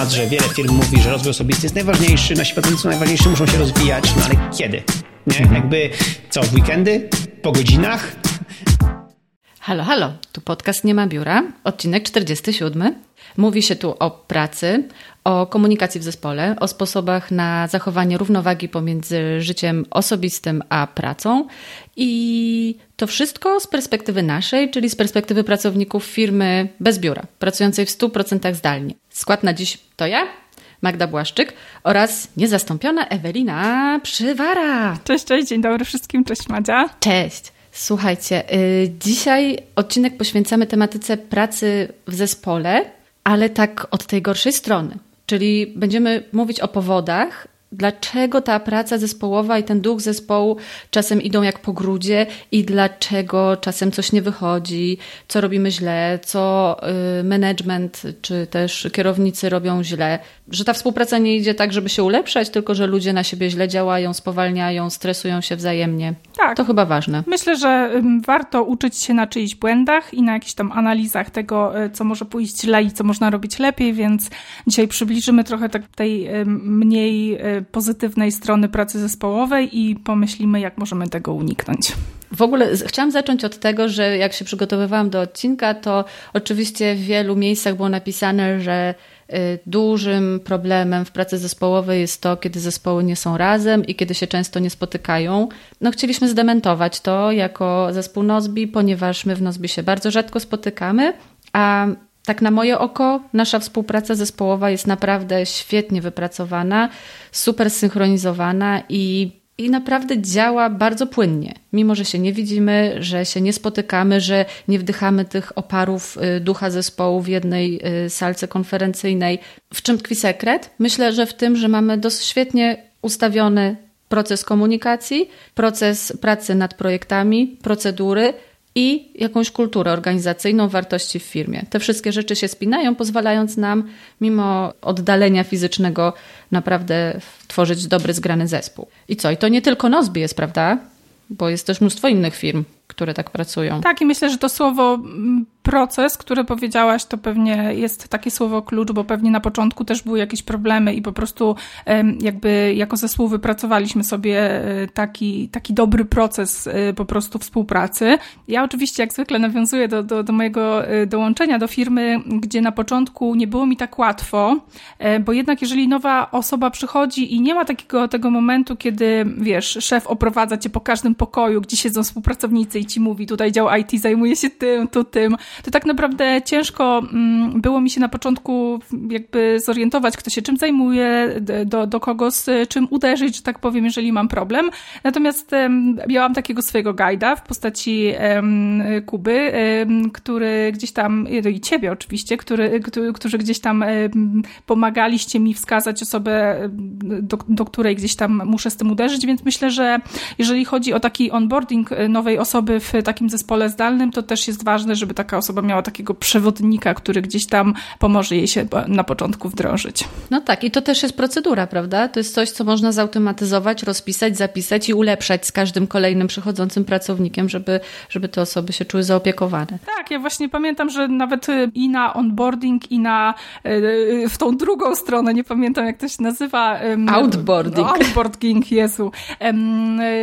temat, że wiele firm mówi, że rozwój osobisty jest najważniejszy, nasi pracownicy są najważniejsi, muszą się rozwijać, no ale kiedy? Nie? Mhm. Jakby co, w weekendy? Po godzinach? Halo, halo, tu podcast Nie ma biura, odcinek 47. Mówi się tu o pracy, o komunikacji w zespole, o sposobach na zachowanie równowagi pomiędzy życiem osobistym a pracą. I to wszystko z perspektywy naszej, czyli z perspektywy pracowników firmy bez biura, pracującej w 100% zdalnie. Skład na dziś to ja, Magda Błaszczyk oraz niezastąpiona Ewelina Przywara. Cześć, cześć, dzień dobry wszystkim, cześć Madzia. Cześć. Słuchajcie, y, dzisiaj odcinek poświęcamy tematyce pracy w zespole, ale tak od tej gorszej strony. Czyli będziemy mówić o powodach, dlaczego ta praca zespołowa i ten duch zespołu czasem idą jak po grudzie i dlaczego czasem coś nie wychodzi, co robimy źle, co y, management czy też kierownicy robią źle, że ta współpraca nie idzie tak, żeby się ulepszać, tylko że ludzie na siebie źle działają, spowalniają, stresują się wzajemnie. Tak. To chyba ważne. Myślę, że warto uczyć się na czyichś błędach i na jakichś tam analizach tego, y, co może pójść źle i co można robić lepiej, więc dzisiaj przybliżymy trochę tak tej mniej y, pozytywnej strony pracy zespołowej i pomyślimy, jak możemy tego uniknąć. W ogóle chciałam zacząć od tego, że jak się przygotowywałam do odcinka, to oczywiście w wielu miejscach było napisane, że dużym problemem w pracy zespołowej jest to, kiedy zespoły nie są razem i kiedy się często nie spotykają. No, chcieliśmy zdementować to jako zespół Nozbi, ponieważ my w Nozbi się bardzo rzadko spotykamy, a tak na moje oko, nasza współpraca zespołowa jest naprawdę świetnie wypracowana, super synchronizowana i, i naprawdę działa bardzo płynnie. Mimo, że się nie widzimy, że się nie spotykamy, że nie wdychamy tych oparów y, ducha zespołu w jednej y, salce konferencyjnej. W czym tkwi sekret? Myślę, że w tym, że mamy dość świetnie ustawiony proces komunikacji, proces pracy nad projektami, procedury i jakąś kulturę organizacyjną, wartości w firmie. Te wszystkie rzeczy się spinają, pozwalając nam, mimo oddalenia fizycznego, naprawdę tworzyć dobry, zgrany zespół. I co? I to nie tylko Nozbi jest, prawda? Bo jest też mnóstwo innych firm, które tak pracują. Tak, i myślę, że to słowo mm, proces, które powiedziałaś, to pewnie jest takie słowo klucz, bo pewnie na początku też były jakieś problemy i po prostu jakby jako zespół wypracowaliśmy sobie e, taki, taki dobry proces e, po prostu współpracy. Ja oczywiście jak zwykle nawiązuję do, do, do mojego e, dołączenia do firmy, gdzie na początku nie było mi tak łatwo, bo jednak jeżeli nowa osoba przychodzi i nie ma takiego tego momentu, kiedy wiesz, szef oprowadza cię po każdym pokoju, gdzie siedzą współpracownicy ci mówi, tutaj dział IT zajmuje się tym, tu tym, to tak naprawdę ciężko mm, było mi się na początku jakby zorientować, kto się czym zajmuje, do, do kogo z czym uderzyć, że tak powiem, jeżeli mam problem. Natomiast miałam takiego swojego guida w postaci Kuby, który gdzieś tam, i ciebie oczywiście, który, którzy gdzieś tam pomagaliście mi wskazać osobę, do, do której gdzieś tam muszę z tym uderzyć, więc myślę, że jeżeli chodzi o taki onboarding nowej osoby w takim zespole zdalnym, to też jest ważne, żeby taka osoba miała takiego przewodnika, który gdzieś tam pomoże jej się na początku wdrożyć. No tak, i to też jest procedura, prawda? To jest coś, co można zautomatyzować, rozpisać, zapisać i ulepszać z każdym kolejnym przychodzącym pracownikiem, żeby, żeby te osoby się czuły zaopiekowane. Tak, ja właśnie pamiętam, że nawet y, i na onboarding, i na y, y, w tą drugą stronę, nie pamiętam jak to się nazywa. Outboarding. Outboarding, Jezu.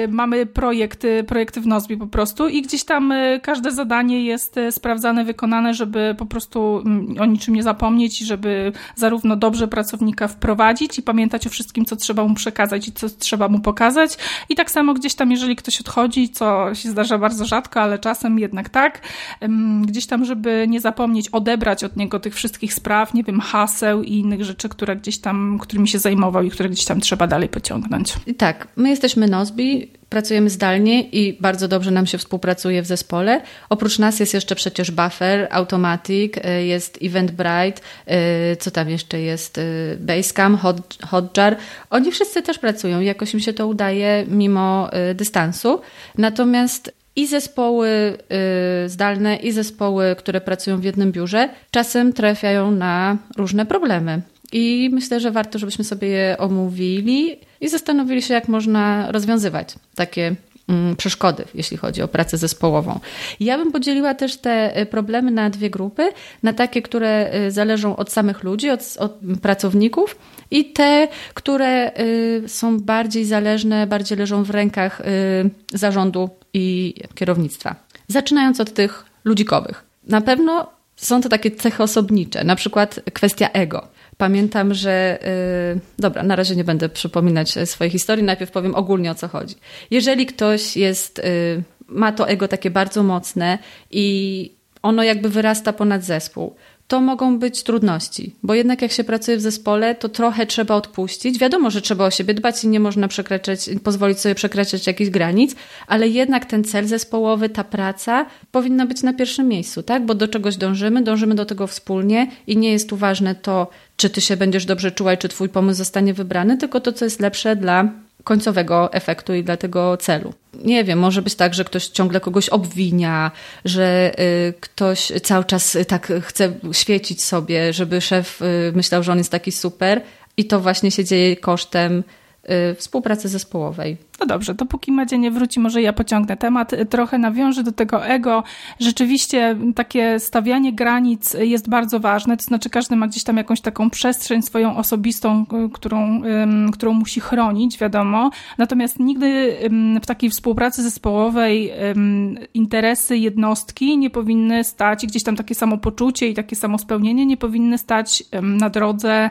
Mamy projekty, projekty w Nozbi po prostu i gdzieś tam każde zadanie jest sprawdzane sprawdzane, wykonane, żeby po prostu mm, o niczym nie zapomnieć i żeby zarówno dobrze pracownika wprowadzić i pamiętać o wszystkim, co trzeba mu przekazać i co trzeba mu pokazać. I tak samo gdzieś tam, jeżeli ktoś odchodzi, co się zdarza bardzo rzadko, ale czasem jednak tak, gdzieś tam, żeby nie zapomnieć odebrać od niego tych wszystkich spraw, nie wiem, haseł i innych rzeczy, które gdzieś tam, którymi się zajmował i które gdzieś tam trzeba dalej pociągnąć. Tak, my jesteśmy Nozbi, pracujemy zdalnie i bardzo dobrze nam się współpracuje w zespole. Oprócz nas jest jeszcze przecież Buffer, Automatic, y, jest Eventbrite, y, co tam jeszcze jest, y, Basecamp, Hotjar. Oni wszyscy też pracują i jakoś im się to udaje mimo dystansu. Natomiast i zespoły zdalne, i zespoły, które pracują w jednym biurze, czasem trafiają na różne problemy. I myślę, że warto, żebyśmy sobie je omówili i zastanowili się, jak można rozwiązywać takie mm, przeszkody, jeśli chodzi o pracę zespołową. Ja bym podzieliła też te problemy na dwie grupy, na takie, które zależą od samych ludzi, od, od pracowników i te, które są bardziej zależne, bardziej leżą w rękach zarządu i kierownictwa. Zaczynając od tych ludzikowych. Na pewno są to takie cechy osobnicze, na przykład kwestia ego. Pamiętam, że. Yy, dobra, na razie nie będę przypominać swojej historii, najpierw powiem ogólnie o co chodzi. Jeżeli ktoś jest, yy, ma to ego takie bardzo mocne i ono jakby wyrasta ponad zespół, to mogą być trudności, bo jednak jak się pracuje w zespole, to trochę trzeba odpuścić. Wiadomo, że trzeba o siebie dbać i nie można przekraczać, pozwolić sobie przekraczać jakichś granic, ale jednak ten cel zespołowy, ta praca powinna być na pierwszym miejscu, tak? Bo do czegoś dążymy, dążymy do tego wspólnie i nie jest tu ważne to, czy ty się będziesz dobrze czuła i czy twój pomysł zostanie wybrany, tylko to, co jest lepsze dla końcowego efektu i dla tego celu. Nie wiem, może być tak, że ktoś ciągle kogoś obwinia, że y, ktoś cały czas tak chce świecić sobie, żeby szef y, myślał, że on jest taki super i to właśnie się dzieje kosztem y, współpracy zespołowej. No dobrze, to póki Madzie nie wróci, może ja pociągnę temat. Trochę nawiążę do tego ego. Rzeczywiście takie stawianie granic jest bardzo ważne, to znaczy każdy ma gdzieś tam jakąś taką przestrzeń swoją osobistą, którą, którą musi chronić, wiadomo. Natomiast nigdy w takiej współpracy zespołowej interesy jednostki nie powinny stać, gdzieś tam takie samopoczucie i takie samospełnienie nie powinny stać na drodze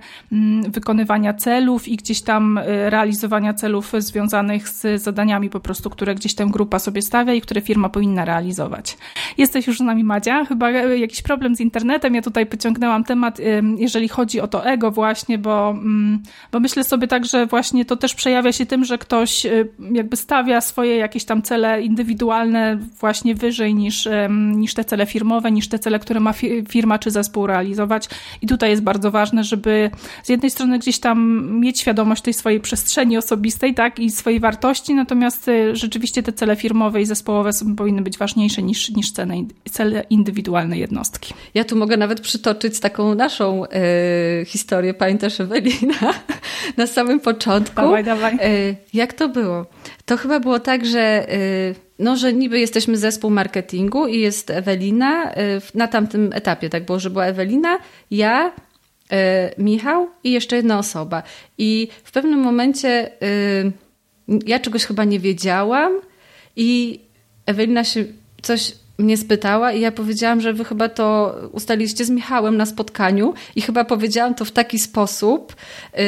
wykonywania celów i gdzieś tam e, realizowania celów związanych z z zadaniami po prostu, które gdzieś tam grupa sobie stawia i które firma powinna realizować. Jesteś już z nami Madzia, chyba e, jakiś problem z internetem, ja tutaj pociągnęłam temat, jeżeli chodzi o to ego właśnie, bo, mm, bo myślę sobie tak, że właśnie to też przejawia się tym, że ktoś e, jakby stawia swoje jakieś tam cele indywidualne właśnie wyżej niż, niż te cele firmowe, niż te cele, które ma firma czy zespół realizować. I tutaj jest bardzo ważne, żeby z jednej strony gdzieś tam mieć świadomość tej swojej przestrzeni osobistej, tak, i swojej wartości, wartości, natomiast y, rzeczywiście te cele firmowe i zespołowe powinny być ważniejsze niż, niż cele, cele indywidualne jednostki. Ja tu mogę nawet przytoczyć taką naszą y, historię. Pamiętasz Ewelina? Na samym początku. Dawaj, dawaj. Y, jak to było? To chyba było tak, że y, no, że niby jesteśmy zespół marketingu i jest Ewelina y, na tamtym etapie, tak było, że była Ewelina, ja, Michał i jeszcze jedna osoba. I w pewnym momencie ja czegoś chyba nie wiedziałam i Ewelina się coś mnie spytała i ja powiedziałam, że wy chyba to ustaliliście z Michałem na spotkaniu i chyba powiedziałam to w taki sposób yy,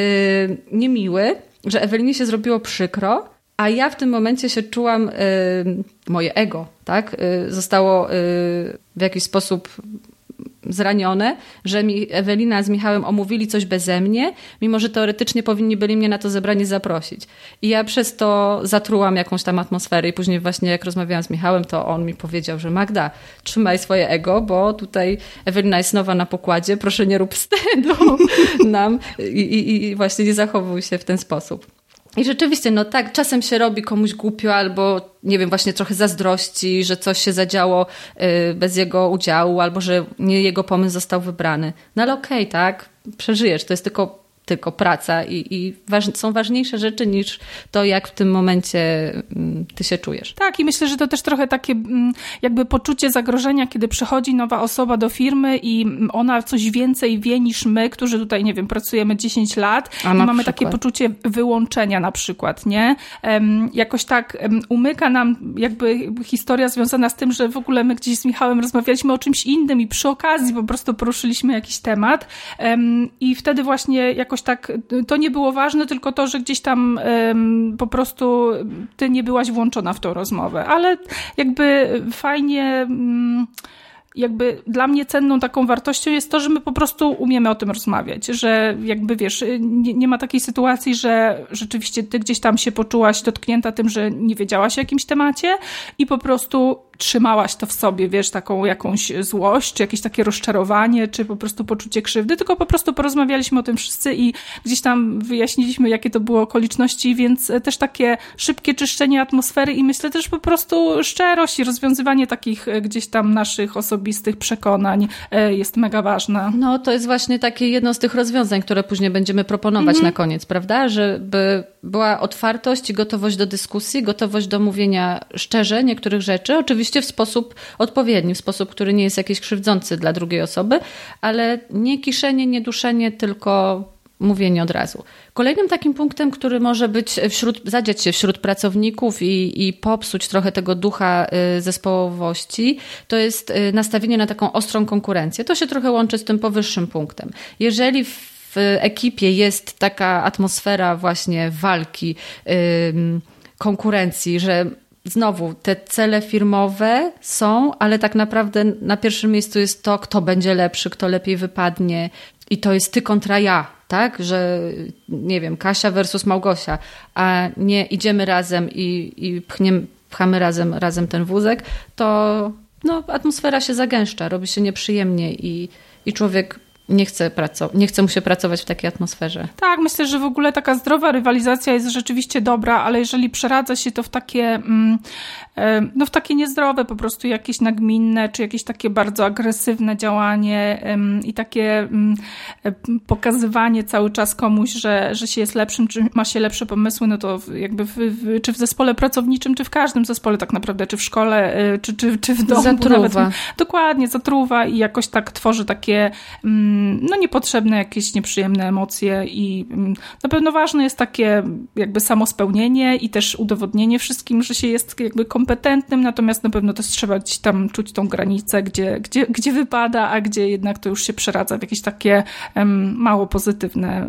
niemiły, że Ewelinie się zrobiło przykro, a ja w tym momencie się czułam, yy, moje ego, tak, yy, zostało y, w jakiś sposób zranione, że mi Ewelina z Michałem omówili coś beze mnie, mimo że teoretycznie powinni byli mnie na to zebranie zaprosić. I ja przez to zatrułam jakąś tam atmosferę i później właśnie jak rozmawiałam z Michałem, to on mi powiedział, że Magda, trzymaj swoje ego, bo tutaj Ewelina jest nowa na pokładzie, proszę nie rób wstydu nam i, i, i właśnie nie zachowuj się w ten sposób. I rzeczywiście, no tak, czasem się robi komuś głupio albo, nie wiem, właśnie trochę zazdrości, że coś się zadziało y, bez jego udziału albo że nie jego pomysł został wybrany. No ale okej, okay, tak, przeżyjesz, to jest tylko tylko praca i, i waż, są ważniejsze rzeczy niż to, jak w tym momencie mm, ty się czujesz. Tak, i myślę, że to też trochę takie mm, jakby poczucie zagrożenia, kiedy przychodzi nowa osoba do firmy i ona coś więcej wie niż my, którzy tutaj, nie wiem, pracujemy 10 lat i mamy przykład. takie poczucie wyłączenia na przykład, nie? jakoś tak umyka nam jakby historia związana z tym, że w ogóle my gdzieś z Michałem rozmawialiśmy o czymś innym i przy okazji po prostu poruszyliśmy jakiś temat i wtedy właśnie jakoś jakoś tak, to nie było ważne, tylko to, że gdzieś tam um, po prostu ty nie byłaś włączona w tą rozmowę, ale jakby fajnie. Um, jakby dla mnie cenną taką wartością jest to, że my po prostu umiemy o tym rozmawiać, że jakby wiesz, nie, nie, ma takiej sytuacji, że rzeczywiście ty gdzieś tam się poczułaś dotknięta tym, że nie wiedziałaś o jakimś temacie i po prostu trzymałaś to w sobie, wiesz, taką jakąś złość, czy jakieś takie rozczarowanie, czy po prostu poczucie krzywdy, tylko po prostu porozmawialiśmy o tym wszyscy i gdzieś tam wyjaśniliśmy, jakie to były okoliczności, więc też takie szybkie czyszczenie atmosfery i myślę też po prostu szczerość i rozwiązywanie takich gdzieś tam naszych osobistych przekonań jest mega ważne. No, to jest właśnie takie jedno z tych rozwiązań, które później będziemy proponować mhm. na koniec, prawda? Żeby była otwartość i gotowość do dyskusji, gotowość do mówienia szczerze niektórych rzeczy, oczywiście w sposób odpowiedni, w sposób, który nie jest jakiś krzywdzący dla drugiej osoby, ale nie kiszenie, nie duszenie, tylko mówienie od razu. Kolejnym takim punktem, który może być wśród, zadziać się wśród pracowników i, i popsuć trochę tego ducha y, zespołowości, to jest y, nastawienie na taką ostrą konkurencję. To się trochę łączy z tym powyższym punktem. Jeżeli w ekipie jest taka atmosfera właśnie walki, konkurencji, że znowu te cele firmowe są, ale tak naprawdę na pierwszym miejscu jest to, kto będzie lepszy, kto lepiej wypadnie i to jest ty kontra ja, tak? Że nie wiem, Kasia versus Małgosia, a nie idziemy razem i, i pchniemy, pchamy razem, razem ten wózek, to no, atmosfera się zagęszcza, robi się nieprzyjemnie i, i człowiek nie chce, pracować, nie chce mu się pracować w takiej atmosferze. Tak, myślę, że w ogóle taka zdrowa rywalizacja jest rzeczywiście dobra, ale jeżeli przeradza się to w takie, mm, no w takie niezdrowe, po prostu jakieś nagminne, czy jakieś takie bardzo agresywne działanie i takie mm, e, pokazywanie cały czas komuś, że, że się jest lepszym, czy ma się lepsze pomysły, no to jakby w, w, czy w zespole pracowniczym, czy w każdym zespole tak naprawdę, czy w szkole, e, czy, czy, czy w domu. Zatruwa. Nawet, dokładnie, zatruwa i jakoś tak tworzy takie mm, no, niepotrzebne jakieś nieprzyjemne emocje i mm, na pewno ważne jest takie jakby samospełnienie i też udowodnienie wszystkim, że się jest jakby kompetentnym, natomiast na pewno też trzeba tam czuć tą granicę, gdzie, gdzie, gdzie wypada, a gdzie jednak to już się przeradza w jakieś takie mało pozytywne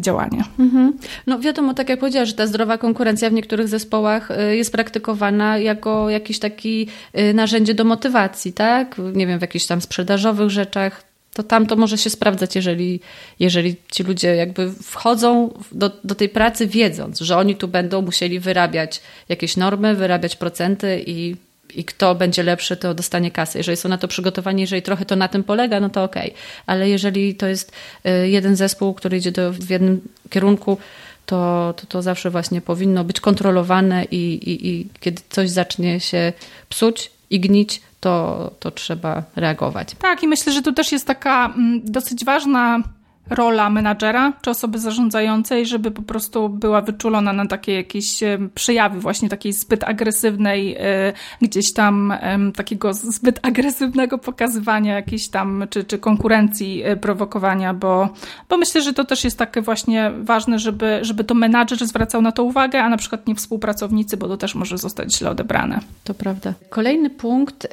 działanie. Mhm. No wiadomo, tak jak powiedziałaś, że ta zdrowa konkurencja w niektórych zespołach y, jest praktykowana jako jakiś taki y, narzędzie do motywacji, tak? Nie wiem, w jakichś tam sprzedażowych rzeczach, to tam to może się sprawdzać, jeżeli, jeżeli ci ludzie jakby wchodzą do, do tej pracy wiedząc, że oni tu będą musieli wyrabiać jakieś normy, wyrabiać procenty i, i kto będzie lepszy, to dostanie kasę. Jeżeli są na to przygotowani, jeżeli trochę to na tym polega, no to okej. Okay. Ale jeżeli to jest y, jeden zespół, który idzie do, w jednym kierunku, to, to, to zawsze właśnie powinno być kontrolowane i, i, i kiedy coś zacznie się psuć i gnić, to, to trzeba reagować. Tak, i myślę, że tu też jest taka mm, dosyć ważna rola menadżera czy osoby zarządzającej, żeby po prostu była wyczulona na takie jakieś e, przejawy właśnie takiej zbyt agresywnej, e, gdzieś tam takiego zbyt agresywnego pokazywania jakiejś tam, czy, czy konkurencji e, prowokowania, bo, bo myślę, że to też jest takie właśnie ważne, żeby, żeby to menadżer zwracał na to uwagę, a na przykład nie współpracownicy, bo to też może zostać źle odebrane. To prawda. Kolejny punkt y,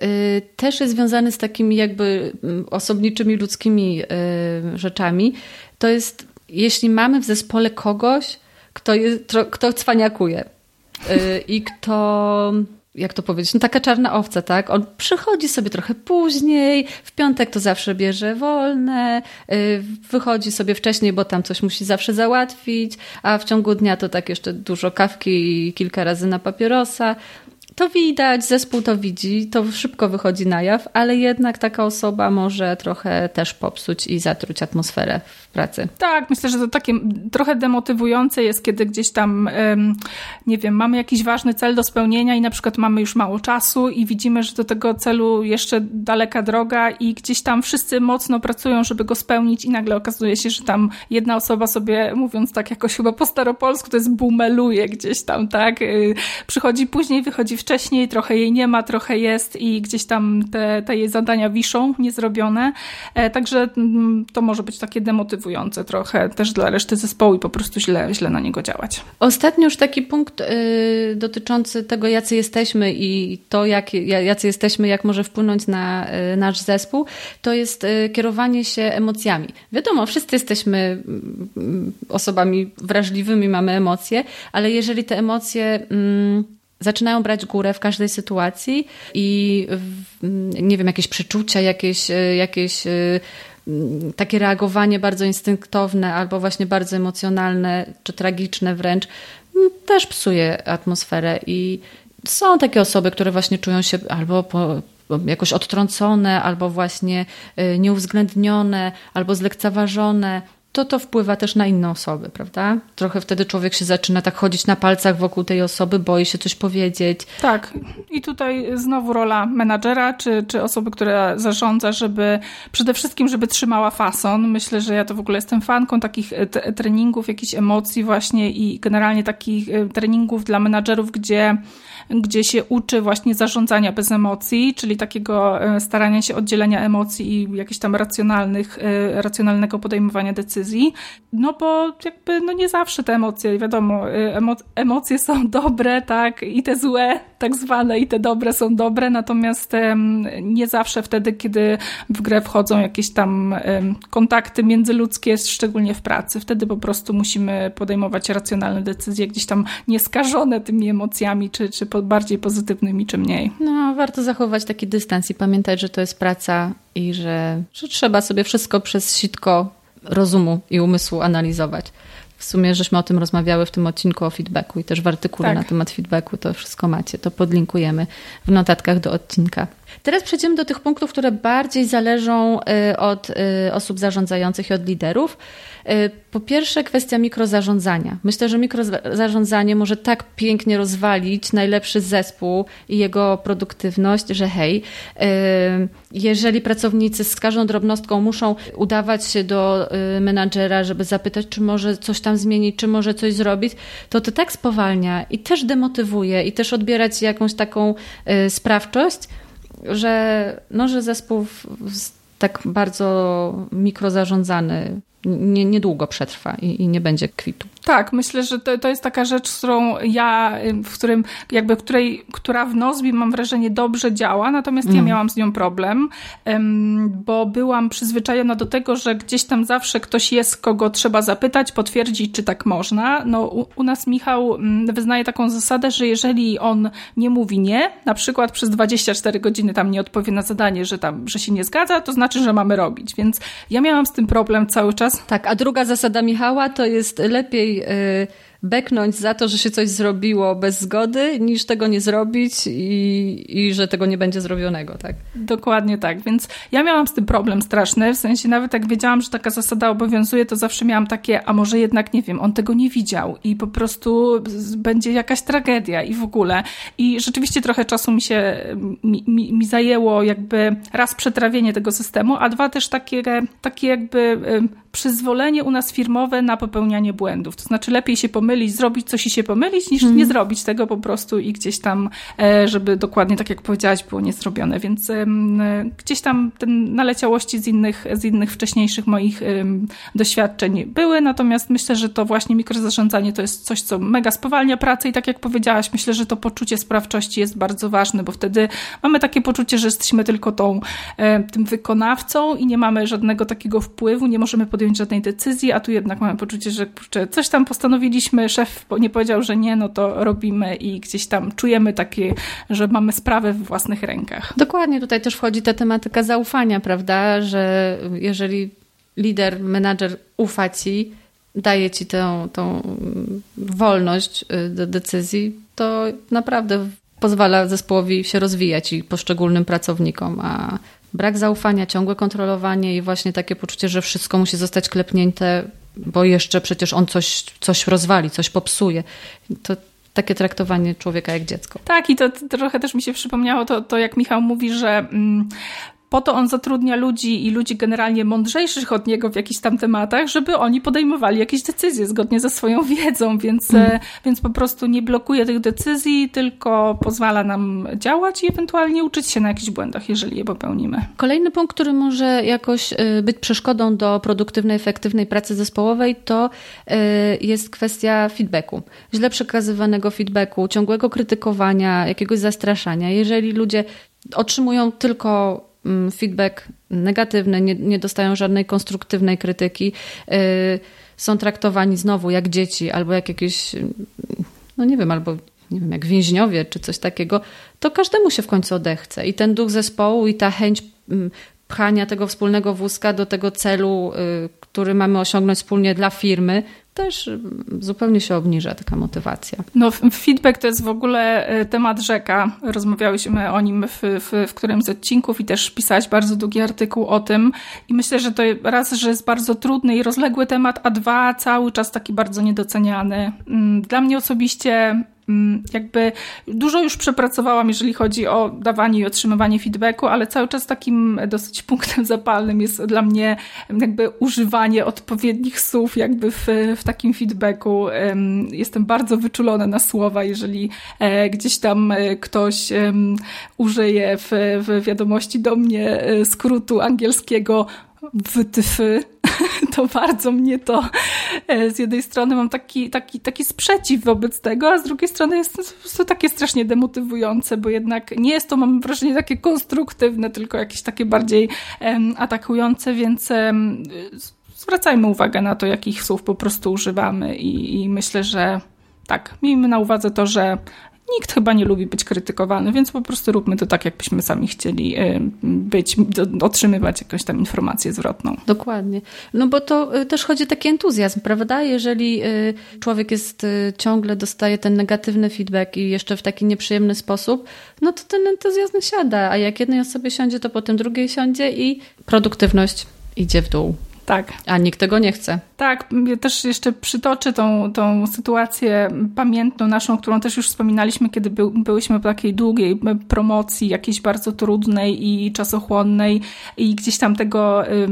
też jest związany z takimi jakby mm, osobniczymi ludzkimi y, rzeczami, to jest, jeśli mamy w zespole kogoś, kto, jest, kto cwaniakuje yy, i kto jak to powiedzieć, no taka czarna owca, tak? On przychodzi sobie trochę później, w piątek to zawsze bierze wolne, y, wychodzi sobie wcześniej, bo tam coś musi zawsze załatwić, a w ciągu dnia to tak jeszcze dużo kawki i kilka razy na papierosa to widać, zespół to widzi, to szybko wychodzi na jaw, ale jednak taka osoba może trochę też popsuć i zatruć atmosferę w pracy. Tak, myślę, że to takie trochę demotywujące jest, kiedy gdzieś tam, nie wiem, mamy jakiś ważny cel do spełnienia i na przykład mamy już mało czasu i widzimy, że do tego celu jeszcze daleka droga i gdzieś tam wszyscy mocno pracują, żeby go spełnić i nagle okazuje się, że tam jedna osoba sobie, mówiąc tak jakoś chyba po staropolsku, to jest bumeluje gdzieś tam, tak? Y, przychodzi później, wychodzi w wcześniej, trochę jej nie ma, trochę jest i gdzieś tam te, te jej zadania wiszą, niezrobione. E, także mm, to może być takie demotywujące trochę też dla reszty zespołu i po prostu źle, źle na niego działać. Ostatnio już taki punkt y, dotyczący tego, jacy jesteśmy i to, jak, jacy jesteśmy, jak może wpłynąć na y, nasz zespół, to jest y, kierowanie się emocjami. Wiadomo, wszyscy jesteśmy mm, mm, osobami wrażliwymi, mamy emocje, ale jeżeli te emocje zaczynają brać górę w każdej sytuacji i nie wiem, jakieś przeczucia, jakieś, e, jakieś e, takie reagowanie bardzo instynktowne albo właśnie bardzo emocjonalne czy tragiczne wręcz też psuje atmosferę. I są takie osoby, które właśnie czują się albo po, jakoś odtrącone, albo właśnie y, nieuwzględnione, albo zlekceważone, to to wpływa też na inne osoby, prawda? Trochę wtedy człowiek się zaczyna tak chodzić na palcach wokół tej osoby, boi się coś powiedzieć. Tak. I tutaj znowu rola menadżera, czy, czy osoby, która zarządza, żeby przede wszystkim, żeby trzymała fason. Myślę, że ja to w ogóle jestem fanką takich e, treningów, jakichś emocji właśnie i generalnie takich e, treningów dla menadżerów, gdzie gdzie się uczy właśnie zarządzania bez emocji, czyli takiego e, starania się oddzielenia emocji i jakichś tam racjonalnych, e, racjonalnego podejmowania decyzji. No bo jakby no nie zawsze te emocje, wiadomo, e, emo emocje są dobre, tak, i te złe, tak zwane, i te dobre są dobre, natomiast nie zawsze wtedy, kiedy w grę wchodzą jakiees tam kontakty międzyludzkie, szczególnie w pracy. Wtedy po prostu musimy podejmować racjonalne decyzje, gdzieś tam nieskażone tymi emocjami, czy, czy bardziej pozytywnymi, czy mniej. No, warto zachować taki dystans i pamiętać, że to jest praca i że, że trzeba sobie wszystko przez sitko rozumu i umysłu analizować. W sumie żeśmy o tym rozmawiały w tym odcinku o feedbacku i też w artykule tak. na temat feedbacku to wszystko macie. To podlinkujemy w notatkach do odcinka. Teraz przejdziemy do tych punktów, które bardziej zależą y, od y, osób zarządzających i od liderów. Y, po pierwsze, kwestia mikrozarządzania. Myślę, że mikrozarządzanie może tak pięknie rozwalić najlepszy zespół i jego produktywność, że hej, jeżeli pracownicy z każdą drobnostką muszą udawać się do menadżera, żeby zapytać, czy może coś tam zmienić, czy może coś zrobić, to to tak spowalnia i też demotywuje, i też odbierać jakąś taką sprawczość że, no, że zespół tak bardzo mikrozarządzany nie, niedługo przetrwa i, i, nie będzie kwitu. Tak, myślę, że to, to jest taka rzecz, którą ja, w którym, jakby, której, która w Nozbi mam wrażenie dobrze działa, natomiast mm. ja miałam z nią problem, bo byłam przyzwyczajona do tego, że gdzieś tam zawsze ktoś jest, kogo trzeba zapytać, potwierdzić, czy tak można. No, u, u nas Michał wyznaje taką zasadę, że jeżeli on nie mówi nie, na przykład przez 24 godziny tam nie odpowie na zadanie, że tam, że się nie zgadza, to znaczy, że mamy robić. Więc ja miałam z tym problem cały czas tak, a druga zasada Michała to jest lepiej y, beknąć za to, że się coś zrobiło bez zgody, niż tego nie zrobić i, i że tego nie będzie zrobionego, tak? Dokładnie tak, więc ja miałam z tym problem straszny, w sensie nawet jak wiedziałam, że taka zasada obowiązuje, to zawsze miałam takie, a może jednak, nie wiem, on tego nie widział i po prostu będzie jakaś tragedia i w ogóle. I rzeczywiście trochę czasu mi się, mi, mi, mi zajęło jakby raz przetrawienie tego systemu, a dwa też takie, takie jakby przyzwolenie u nas firmowe na popełnianie błędów. To znaczy lepiej się pomylić, zrobić coś i się pomylić, niż hmm. nie zrobić tego po prostu i gdzieś tam, e, żeby dokładnie tak jak powiedziałaś, było niezrobione. Więc gdzieś tam te naleciałości z innych, z innych wcześniejszych moich doświadczeń były, natomiast myślę, że to właśnie mikrozarządzanie to jest coś, co mega spowalnia pracę i tak jak powiedziałaś, myślę, że to poczucie sprawczości jest bardzo ważne, bo wtedy mamy takie poczucie, że jesteśmy tylko tą, e, tym wykonawcą i nie mamy żadnego takiego wpływu, nie możemy podjąć podjąć żadnej decyzji, a tu jednak mamy poczucie, że kurczę, coś tam postanowiliśmy, szef nie powiedział, że nie, no to robimy i gdzieś tam czujemy takie, że mamy sprawę w własnych rękach. Dokładnie, tutaj też wchodzi ta tematyka zaufania, prawda, że jeżeli lider, menadżer ufa ci, daje ci tę, tą wolność y, do decyzji, to naprawdę pozwala zespołowi się rozwijać i poszczególnym pracownikom, a brak zaufania, ciągłe kontrolowanie i właśnie takie poczucie, że wszystko musi zostać klepnięte, bo jeszcze przecież on coś, coś rozwali, coś popsuje. To takie traktowanie człowieka jak dziecko. Tak, i to trochę też mi się przypomniało to, to jak Michał mówi, że mm, po to on zatrudnia ludzi i ludzi generalnie mądrzejszych od niego w jakichś tam tematach, żeby oni podejmowali jakieś decyzje zgodnie ze swoją wiedzą, więc, mm. więc po prostu nie blokuje tych decyzji, tylko pozwala nam działać i ewentualnie uczyć się na jakichś błędach, jeżeli je popełnimy. Kolejny punkt, który może jakoś e, być przeszkodą do produktywnej, efektywnej pracy zespołowej, to e, jest kwestia feedbacku. Źle przekazywanego feedbacku, ciągłego krytykowania, jakiegoś zastraszania. Jeżeli ludzie otrzymują tylko feedback negatywny, nie, nie dostają żadnej konstruktywnej krytyki, y, są traktowani znowu jak dzieci albo jak jakieś, no nie wiem, albo nie wiem, jak więźniowie czy coś takiego, to każdemu się w końcu odechce. I ten duch zespołu i ta chęć mm, pchania tego wspólnego wózka do tego celu, y, który mamy osiągnąć wspólnie dla firmy, też zupełnie się obniża taka motywacja. No, feedback to jest w ogóle e, temat rzeka. Rozmawiałyśmy o nim w, w, w którymś z odcinków i też pisałaś bardzo długi artykuł o tym. I myślę, że to raz, że jest bardzo trudny i rozległy temat, a dwa, cały czas taki bardzo niedoceniany. Mm, dla mnie osobiście jakby dużo już przepracowałam, jeżeli chodzi o dawanie i otrzymywanie feedbacku, ale cały czas takim dosyć punktem zapalnym jest dla mnie jakby używanie odpowiednich słów jakby w, w takim feedbacku. Jestem bardzo wyczulona na słowa, jeżeli e, gdzieś tam e, ktoś użyje w, w wiadomości do mnie e, skrótu angielskiego WTF, to bardzo mnie to e, z jednej strony mam taki, taki, taki sprzeciw wobec tego, a z drugiej strony jest to takie strasznie demotywujące, bo jednak nie jest to, mam wrażenie, takie konstruktywne, tylko jakieś takie bardziej atakujące, więc zwracajmy uwagę na to, jakich słów po prostu używamy i, i myślę, że tak, miejmy na uwadze to, że nikt chyba nie lubi być krytykowany, więc po prostu róbmy to tak, jakbyśmy sami chcieli y, być, otrzymywać jakąś tam informację zwrotną. Dokładnie. No bo to y, też chodzi o taki entuzjazm, prawda? Jeżeli y, człowiek jest ciągle dostaje ten negatywny feedback i jeszcze w taki nieprzyjemny sposób, no to ten entuzjazm siada, a jak jednej osobie siądzie, to potem drugiej siądzie i produktywność idzie w dół. Tak. A nikt tego nie chce. Tak, ja też jeszcze przytoczę tą, tą sytuację pamiętną naszą, którą też już wspominaliśmy, kiedy by, byłyśmy po takiej długiej promocji, jakiejś bardzo trudnej i czasochłonnej i gdzieś tam tego y,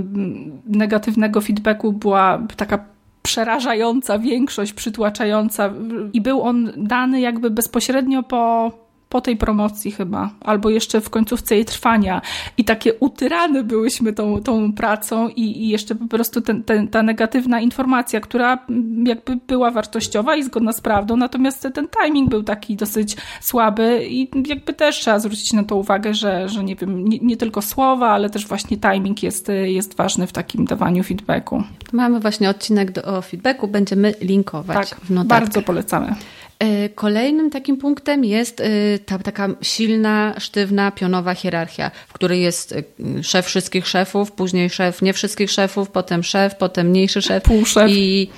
negatywnego feedbacku była taka przerażająca większość, przytłaczająca i był on dany jakby bezpośrednio po po tej promocji chyba, albo jeszcze w końcówce jej trwania. I takie utyrane byłyśmy tą, tą pracą i, i jeszcze po prostu ten, ten, ta negatywna informacja, która jakby była wartościowa i zgodna z prawdą, natomiast ten timing był taki dosyć słaby i jakby też trzeba zwrócić na to uwagę, że, że nie wiem, nie, nie tylko słowa, ale też właśnie timing jest, jest ważny w takim dawaniu feedbacku. Mamy właśnie odcinek do, o feedbacku, będziemy linkować tak, w notatkach. bardzo polecamy. E, kolejnym takim punktem jest e, ta taka silna, sztywna, pionowa hierarchia, w której jest e, szef wszystkich szefów, później szef nie wszystkich szefów, potem szef, potem mniejszy szef. Półszef. I,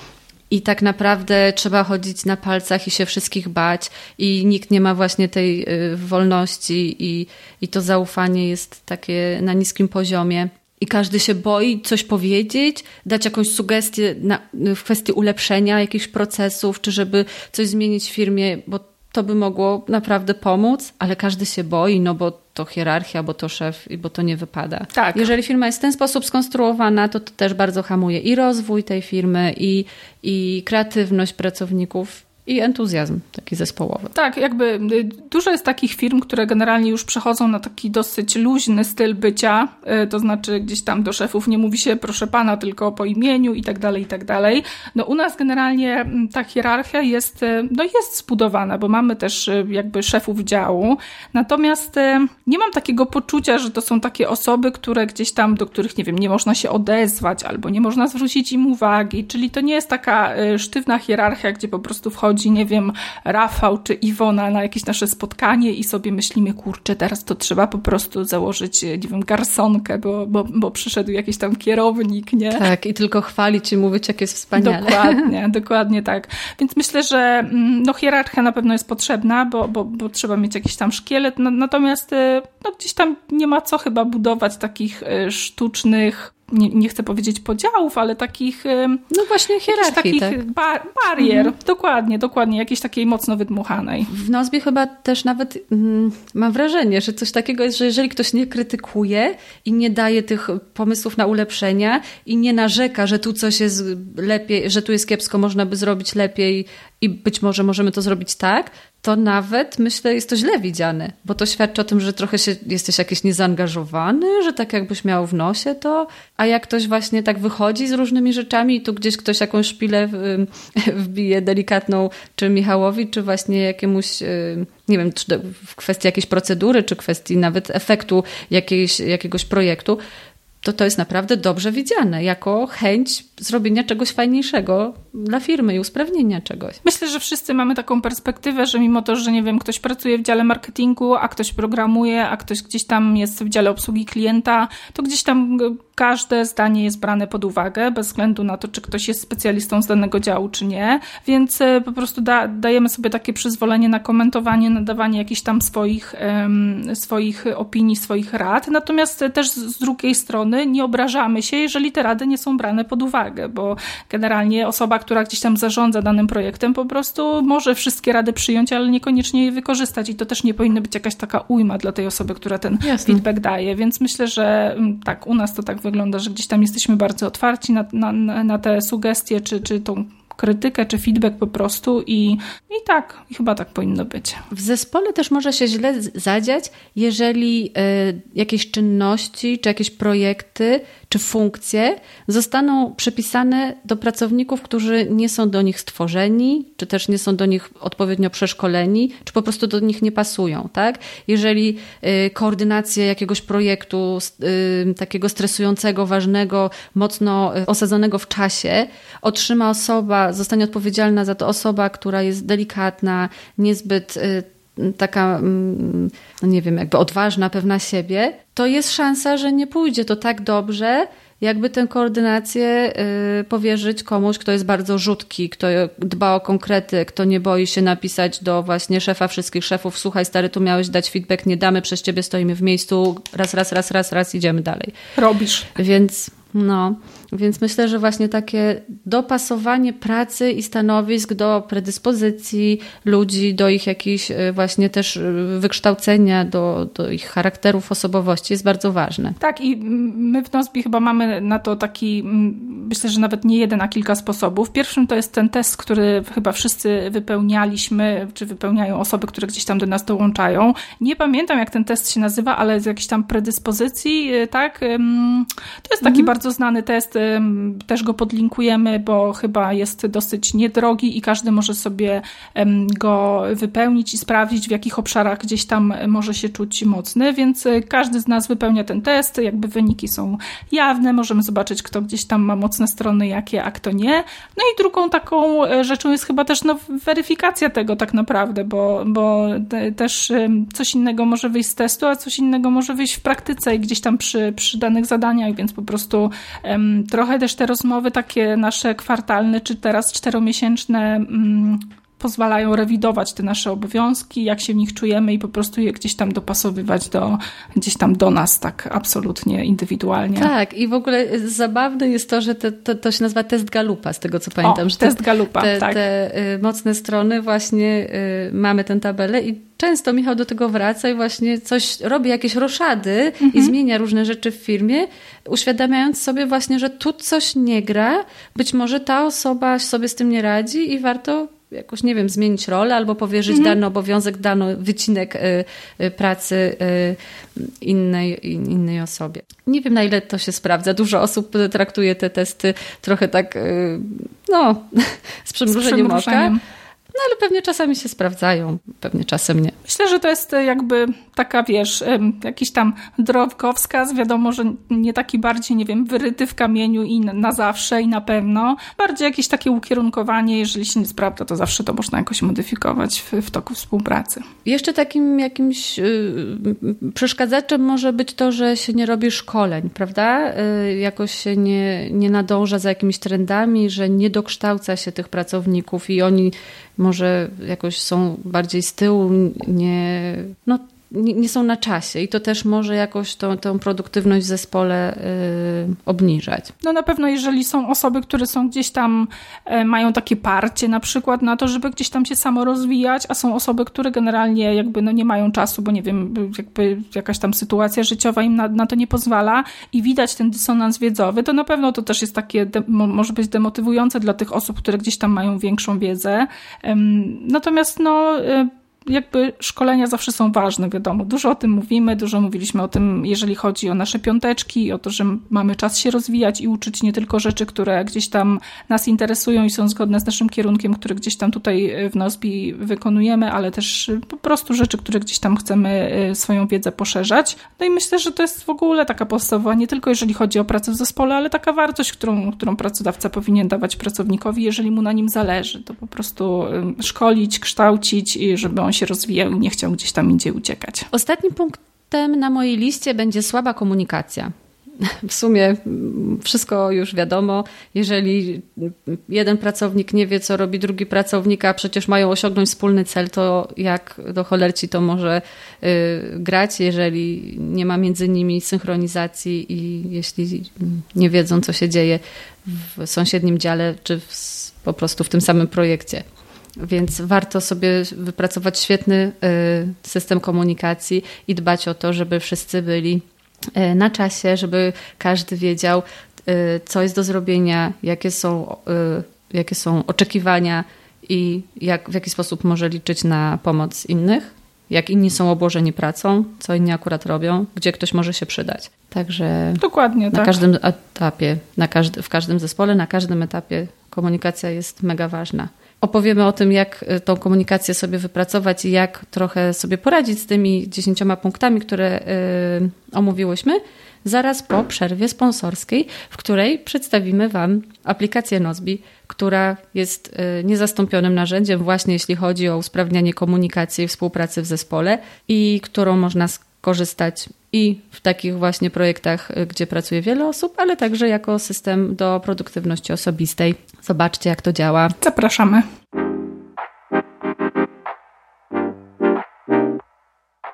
I tak naprawdę trzeba chodzić na palcach i się wszystkich bać, i nikt nie ma właśnie tej wolności, i, i to zaufanie jest takie na niskim poziomie i każdy się boi coś powiedzieć, dać jakąś sugestię na, w kwestii ulepszenia jakichś procesów, czy żeby coś zmienić w firmie, bo to by mogło naprawdę pomóc, ale każdy się boi, no bo to hierarchia, bo to szef, bo to nie wypada. Tak. Jeżeli firma jest w ten sposób skonstruowana, to to też bardzo hamuje i rozwój tej firmy, i, i kreatywność pracowników, i entuzjazm taki zespołowy. Tak, jakby y, dużo jest takich firm, które generalnie już przechodzą na taki dosyć luźny styl bycia, y, to znaczy gdzieś tam do szefów nie mówi się proszę pana, tylko po imieniu i tak dalej, i tak dalej. No u nas generalnie ta hierarchia jest, y, no jest zbudowana, bo mamy też jakby szefów działu, natomiast nie mam takiego poczucia, że to są takie osoby, które gdzieś tam, do których, nie wiem, nie można się odezwać albo nie można zwrócić im uwagi, czyli to nie jest taka sztywna hierarchia, gdzie po prostu wchodzi przychodzi, nie wiem, Rafał czy Iwona na jakieś nasze spotkanie i sobie myślimy, kurczę, teraz to trzeba po prostu założyć, nie wiem, garsonkę, bo, bo, bo przyszedł jakiś tam kierownik, nie? Tak, i tylko chwalić i mówić, jak jest wspaniale. Dokładnie, dokładnie tak. Więc myślę, że mm, no, hierarchia na pewno jest potrzebna, bo, bo, bo trzeba mieć jakiś tam szkielet, natomiast y, no, gdzieś tam nie ma co chyba budować takich y, sztucznych nie, nie, chcę powiedzieć podziałów, ale takich. No właśnie, hierarchii. Takich tak? bar barier. Mhm. Dokładnie, dokładnie. Jakiejś takiej mocno wydmuchanej. W Nozbie chyba też nawet mm, mam wrażenie, że coś takiego jest, że jeżeli ktoś nie krytykuje i nie daje tych pomysłów na ulepszenia i nie narzeka, że tu coś jest lepiej, że tu jest kiepsko, można by zrobić lepiej i być może możemy to zrobić tak, to nawet myślę jest to źle widziane, bo to świadczy o tym, że trochę się, jesteś jakiś niezaangażowany, że tak jakbyś miał w nosie to, a jak ktoś właśnie tak wychodzi z różnymi rzeczami i tu gdzieś ktoś jakąś szpilę wbije delikatną, czy Michałowi, czy właśnie jakiemuś, nie wiem, czy w kwestii jakiejś procedury, czy kwestii nawet efektu jakiejś, jakiegoś projektu, to to jest naprawdę dobrze widziane jako chęć zrobienia czegoś fajniejszego dla firmy i usprawnienia czegoś. Myślę, że wszyscy mamy taką perspektywę, że mimo to, że nie wiem, ktoś pracuje w dziale marketingu, a ktoś programuje, a ktoś gdzieś tam jest w dziale obsługi klienta, to gdzieś tam każde zdanie jest brane pod uwagę, bez względu na to, czy ktoś jest specjalistą z danego działu, czy nie. Więc e, po prostu da, dajemy sobie takie przyzwolenie na komentowanie, nadawanie jakichś tam swoich, um, swoich opinii, swoich rad. Natomiast też z drugiej strony nie obrażamy się, jeżeli te rady nie są brane pod uwagę, bo generalnie osoba, która gdzieś tam zarządza danym projektem, po prostu może wszystkie rady przyjąć, ale niekoniecznie je wykorzystać. I to też nie powinna być jakaś taka ujma dla tej osoby, która ten Jasne. feedback daje. Więc myślę, że mm, tak, u nas to tak wygląda, że gdzieś tam jesteśmy bardzo otwarci na, na, na te sugestie, czy, czy tą krytykę czy feedback po prostu i, i tak, chyba tak powinno być. W zespole też może się źle zadziać, jeżeli y, jakieś czynności czy jakieś projekty czy funkcje zostaną przypisane do pracowników, którzy nie są do nich stworzeni, czy też nie są do nich odpowiednio przeszkoleni, czy po prostu do nich nie pasują. Tak? Jeżeli y, koordynację jakiegoś projektu y, takiego stresującego, ważnego, mocno osadzonego w czasie otrzyma osoba, zostanie odpowiedzialna za to osoba, która jest delikatna, niezbyt taka, mm, no nie wiem, jakby odważna, pewna siebie, to jest szansa, że nie pójdzie to tak dobrze, jakby tę koordynację y, powierzyć komuś, kto jest bardzo rzutki, kto dba o konkrety, kto nie boi się napisać do właśnie szefa wszystkich szefów, słuchaj stary, tu miałeś dać feedback, nie damy, przez ciebie stoimy w miejscu, raz, raz, raz, raz, raz, idziemy dalej. Robisz. Więc no, więc myślę, że właśnie takie dopasowanie pracy i stanowisk do predyspozycji ludzi, do ich jakichś e, właśnie też e, wykształcenia, do, do ich charakterów, osobowości jest bardzo ważne. Tak i my w Nozbi chyba mamy na to taki, myślę, że nawet nie jeden, a kilka sposobów. Pierwszym to jest ten test, który chyba wszyscy wypełnialiśmy, czy wypełniają osoby, które gdzieś tam do nas dołączają. Nie pamiętam, jak ten test się nazywa, ale z jakiejś tam predyspozycji, e, tak? To jest taki mhm. bardzo znany test, też go podlinkujemy, bo chyba jest dosyć niedrogi i każdy może sobie go wypełnić i sprawdzić, w jakich obszarach gdzieś tam może się czuć mocny, więc e, każdy z nas wypełnia ten test, jakby wyniki są jawne, możemy zobaczyć, kto gdzieś tam ma mocne strony, jakie, a kto nie. No i drugą taką e, rzeczą jest chyba też no, weryfikacja tego tak naprawdę, bo, bo też coś innego może wyjść z testu, a coś innego może wyjść w praktyce i gdzieś tam przy, przy danych zadaniach, więc po prostu trochę też te rozmowy takie nasze kwartalne, czy teraz czteromiesięczne mm, pozwalają rewidować te nasze obowiązki, jak się w nich czujemy i po prostu je gdzieś tam dopasowywać do, gdzieś tam do nas, tak absolutnie indywidualnie. Tak, i w ogóle zabawne jest to, że te, to, to się nazywa test Galupa, z tego co pamiętam. O, że test Galupa, te, tak. Te y, mocne strony właśnie y, mamy tę tabelę i często Michał do tego wraca i właśnie coś robi, jakieś roszady mhm. i zmienia różne rzeczy w firmie, uświadamiając sobie właśnie, że tu coś nie gra, być może ta osoba sobie z tym nie radzi i warto jakoś, nie wiem, zmienić rolę albo powierzyć mhm. dany obowiązek, dany wycinek y, y, pracy y, innej, innej osobie. Nie wiem, na ile to się sprawdza. Dużo osób traktuje te testy trochę tak, no, z przymrużeniem, z przymrużeniem. oka. No ale pewnie czasami się sprawdzają, pewnie czasem nie. Myślę, że to jest jakby taka, wiesz, jakiś tam drogowskaz, wiadomo, że nie taki bardziej, nie wiem, wyryty w kamieniu i na zawsze i na pewno. Bardziej jakieś takie ukierunkowanie, jeżeli się nie sprawdza, to zawsze to można jakoś modyfikować w, w toku współpracy. Jeszcze takim jakimś yy, przeszkadzaczem może być to, że się nie robi szkoleń, prawda? Yy, jakoś się nie, nie nadąża za jakimiś trendami, że nie dokształca się tych pracowników i oni może jakoś są bardziej z tyłu, nie, no, nie, są na czasie i to też może jakoś tą, tą produktywność w zespole y, obniżać. No na pewno, jeżeli są osoby, które są gdzieś tam, y, mają takie parcie na przykład na to, żeby gdzieś tam się samo rozwijać, a są osoby, które generalnie jakby no nie mają czasu, bo nie wiem, jakby jakaś tam sytuacja życiowa im na, na to nie pozwala i widać ten dysonans wiedzowy, to na pewno to też jest takie, de, może być demotywujące dla tych osób, które gdzieś tam mają większą wiedzę. Natomiast no y, jakby szkolenia zawsze są ważne, wiadomo. Dużo o tym mówimy, dużo mówiliśmy o tym, jeżeli chodzi o nasze piąteczki, o to, że mamy czas się rozwijać i uczyć nie tylko rzeczy, które gdzieś tam nas interesują i są zgodne z naszym kierunkiem, który gdzieś tam tutaj w Nozbi wykonujemy, ale też po prostu rzeczy, które gdzieś tam chcemy swoją wiedzę poszerzać. No i myślę, że to jest w ogóle taka podstawowa, nie tylko jeżeli chodzi o pracę w zespole, ale taka wartość, którą, którą pracodawca powinien dawać pracownikowi, jeżeli mu na nim zależy. To po prostu szkolić, kształcić, żeby on się rozwijał i nie chciał gdzieś tam indziej uciekać. Ostatnim punktem na mojej liście będzie słaba komunikacja. W sumie wszystko już wiadomo. Jeżeli jeden pracownik nie wie, co robi drugi pracownik, a przecież mają osiągnąć wspólny cel, to jak do cholerci to może y, grać, jeżeli nie ma między nimi synchronizacji i jeśli nie wiedzą, co się dzieje w sąsiednim dziale, czy w, po prostu w tym samym projekcie. Więc warto sobie wypracować świetny y, system komunikacji i dbać o to, żeby wszyscy byli y, na czasie, żeby każdy wiedział, y, co jest do zrobienia, jakie są, jakie są oczekiwania i jak, w jaki sposób może liczyć na pomoc innych, jak inni są obłożeni pracą, co inni akurat robią, gdzie ktoś może się przydać. Także Dokładnie, na tak. każdym etapie, na każdy, w każdym zespole, na każdym etapie komunikacja jest mega ważna opowiemy o tym, jak y, tą komunikację sobie wypracować i jak trochę sobie poradzić z tymi dziesięcioma punktami, które y, omówiłyśmy, zaraz po przerwie sponsorskiej, w której przedstawimy Wam aplikację Nozbi, która jest y, niezastąpionym narzędziem właśnie jeśli chodzi o usprawnianie komunikacji i współpracy w zespole i którą można korzystać i w takich właśnie projektach, gdzie pracuje wiele osób, ale także jako system do produktywności osobistej. Zobaczcie, jak to działa. Zapraszamy.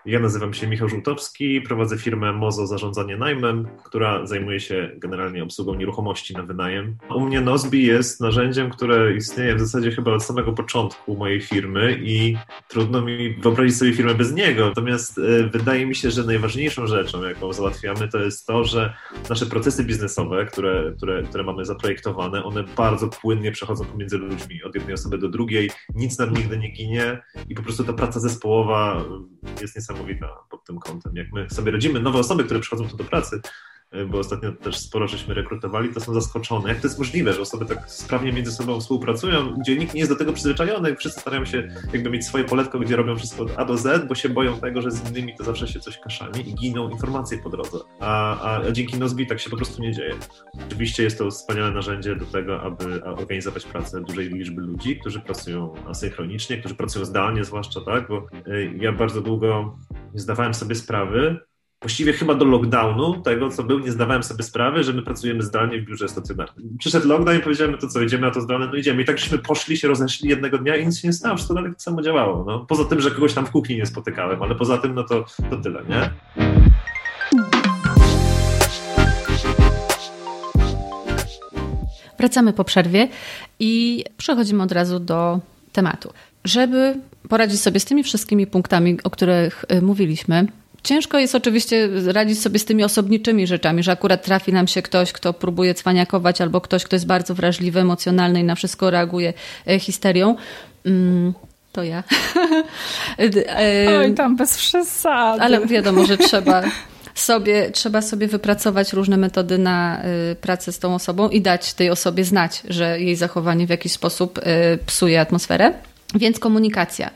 Ja nazywam się Michał Żółtowski, prowadzę firmę Mozo Zarządzanie Najmem, która zajmuje się generalnie obsługą nieruchomości na wynajem. U mnie Nozbi jest narzędziem, które istnieje w zasadzie chyba od samego początku mojej firmy i trudno mi wyobrazić sobie firmę bez niego. Natomiast e, wydaje mi się, że najważniejszą rzeczą, jaką załatwiamy, to jest to, że nasze procesy biznesowe, które, które, które mamy zaprojektowane, one bardzo płynnie przechodzą pomiędzy ludźmi, od jednej osoby do drugiej, nic nam nigdy nie ginie i po prostu ta praca zespołowa jest niesamowita niesamowita pod tym kątem. Jak my sobie radzimy, nowe osoby, które przychodzą tu do pracy, bo ostatnio też sporo żeśmy rekrutowali, to są zaskoczone. Jak to jest możliwe, że osoby tak sprawnie między sobą współpracują, gdzie nikt nie jest do tego przyzwyczajony, wszyscy starają się jakby mieć swoje poletko, gdzie robią wszystko od A do Z, bo się boją tego, że z innymi to zawsze się coś kaszani i giną informacje po drodze. A, a, a dzięki Nozbi tak się po prostu nie dzieje. Oczywiście jest to wspaniałe narzędzie do tego, aby organizować pracę dużej liczby ludzi, którzy pracują asynchronicznie, którzy pracują zdalnie zwłaszcza, tak, bo y, ja bardzo długo nie zdawałem sobie sprawy, właściwie chyba do lockdownu, tego co był, nie zdawałem sobie sprawy, że my pracujemy zdalnie w biurze stacjonarnym. Przyszedł lockdown i powiedziałem, to co, idziemy na to zdalne? No idziemy. I tak poszli, się rozeszli jednego dnia i nic się nie stało, wszystko dalej samo działało. No. Poza tym, że kogoś tam w kuchni nie spotykałem, ale poza tym, no to, to tyle, nie? Wracamy po przerwie i przechodzimy od razu do tematu. Żeby poradzić sobie z tymi wszystkimi punktami, o których y, mówiliśmy, Ciężko jest oczywiście radzić sobie z tymi osobniczymi rzeczami, że akurat trafi nam się ktoś, kto próbuje cwaniakować, albo ktoś, kto jest bardzo wrażliwy, emocjonalny i na wszystko reaguje y, histerią. Mm, to ja. Y, Oj, tam bez przesady. Ale wiadomo, że trzeba sobie, trzeba sobie wypracować różne metody na pracę z tą osobą i dać tej osobie znać, że jej zachowanie w jakiś sposób psuje atmosferę. Więc komunikacja.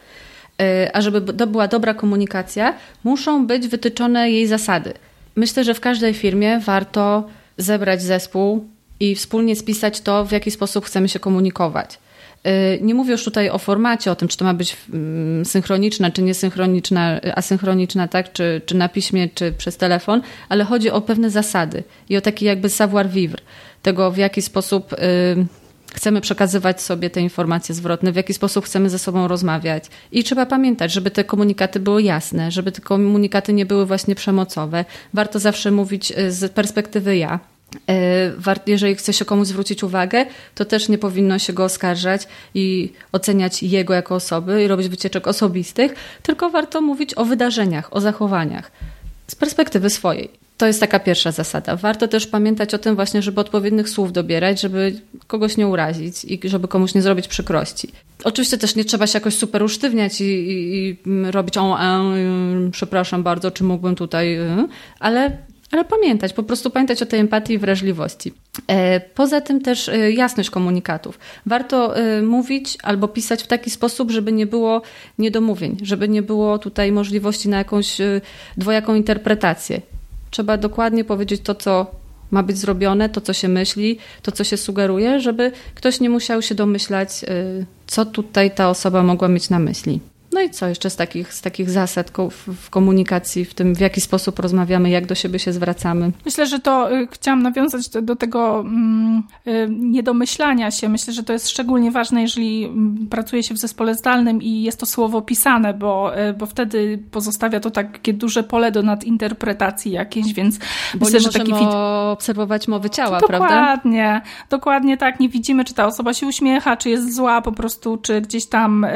Y, a żeby to była dobra komunikacja, muszą być wytyczone jej zasady. Myślę, że w każdej firmie warto zebrać zespół i wspólnie spisać to, w jaki sposób chcemy się komunikować. Y, nie mówię już tutaj o formacie, o tym, czy to ma być mm, synchroniczna, czy niesynchroniczna, asynchroniczna, tak? czy, czy na piśmie, czy przez telefon, ale chodzi o pewne zasady i o taki jakby savoir vivre, tego w jaki sposób chcemy przekazywać sobie te informacje zwrotne, w jaki sposób chcemy ze sobą rozmawiać. I trzeba pamiętać, żeby te komunikaty były jasne, żeby te komunikaty nie były właśnie przemocowe. Warto zawsze mówić y, z perspektywy ja. Y, jeżeli chce się komuś zwrócić uwagę, to też nie powinno się go oskarżać i oceniać jego jako osoby i robić wycieczek osobistych, tylko warto mówić o wydarzeniach, o zachowaniach z perspektywy swojej. To jest taka pierwsza zasada. Warto też pamiętać o tym właśnie, żeby odpowiednich słów dobierać, żeby kogoś nie urazić i żeby komuś nie zrobić przykrości. Oczywiście też nie trzeba się jakoś super usztywniać i, i, i robić o, e, przepraszam bardzo, czy mógłbym tutaj, e, ale ale pamiętać, po prostu pamiętać o tej empatii i wrażliwości. E, poza tym też jasność komunikatów. Warto mówić albo pisać w taki sposób, żeby nie było niedomówień, żeby nie było tutaj możliwości na jakąś dwojaką interpretację. Trzeba dokładnie powiedzieć to, co ma być zrobione, to, co się myśli, to, co się sugeruje, żeby ktoś nie musiał się domyślać, co tutaj ta osoba mogła mieć na myśli. No i co jeszcze z takich, z takich zasad w komunikacji, w tym w jaki sposób rozmawiamy, jak do siebie się zwracamy? Myślę, że to y, chciałam nawiązać do, do tego mm, y, niedomyślania się. Myślę, że to jest szczególnie ważne, jeżeli mm, pracuje się w zespole zdalnym i jest to słowo pisane, bo, y, bo wtedy pozostawia to takie duże pole do nadinterpretacji jakiejś, więc bo myślę, że taki wid... obserwować mowy ciała, dokładnie, prawda? Dokładnie, dokładnie tak. Nie widzimy, czy ta osoba się uśmiecha, czy jest zła po prostu, czy gdzieś tam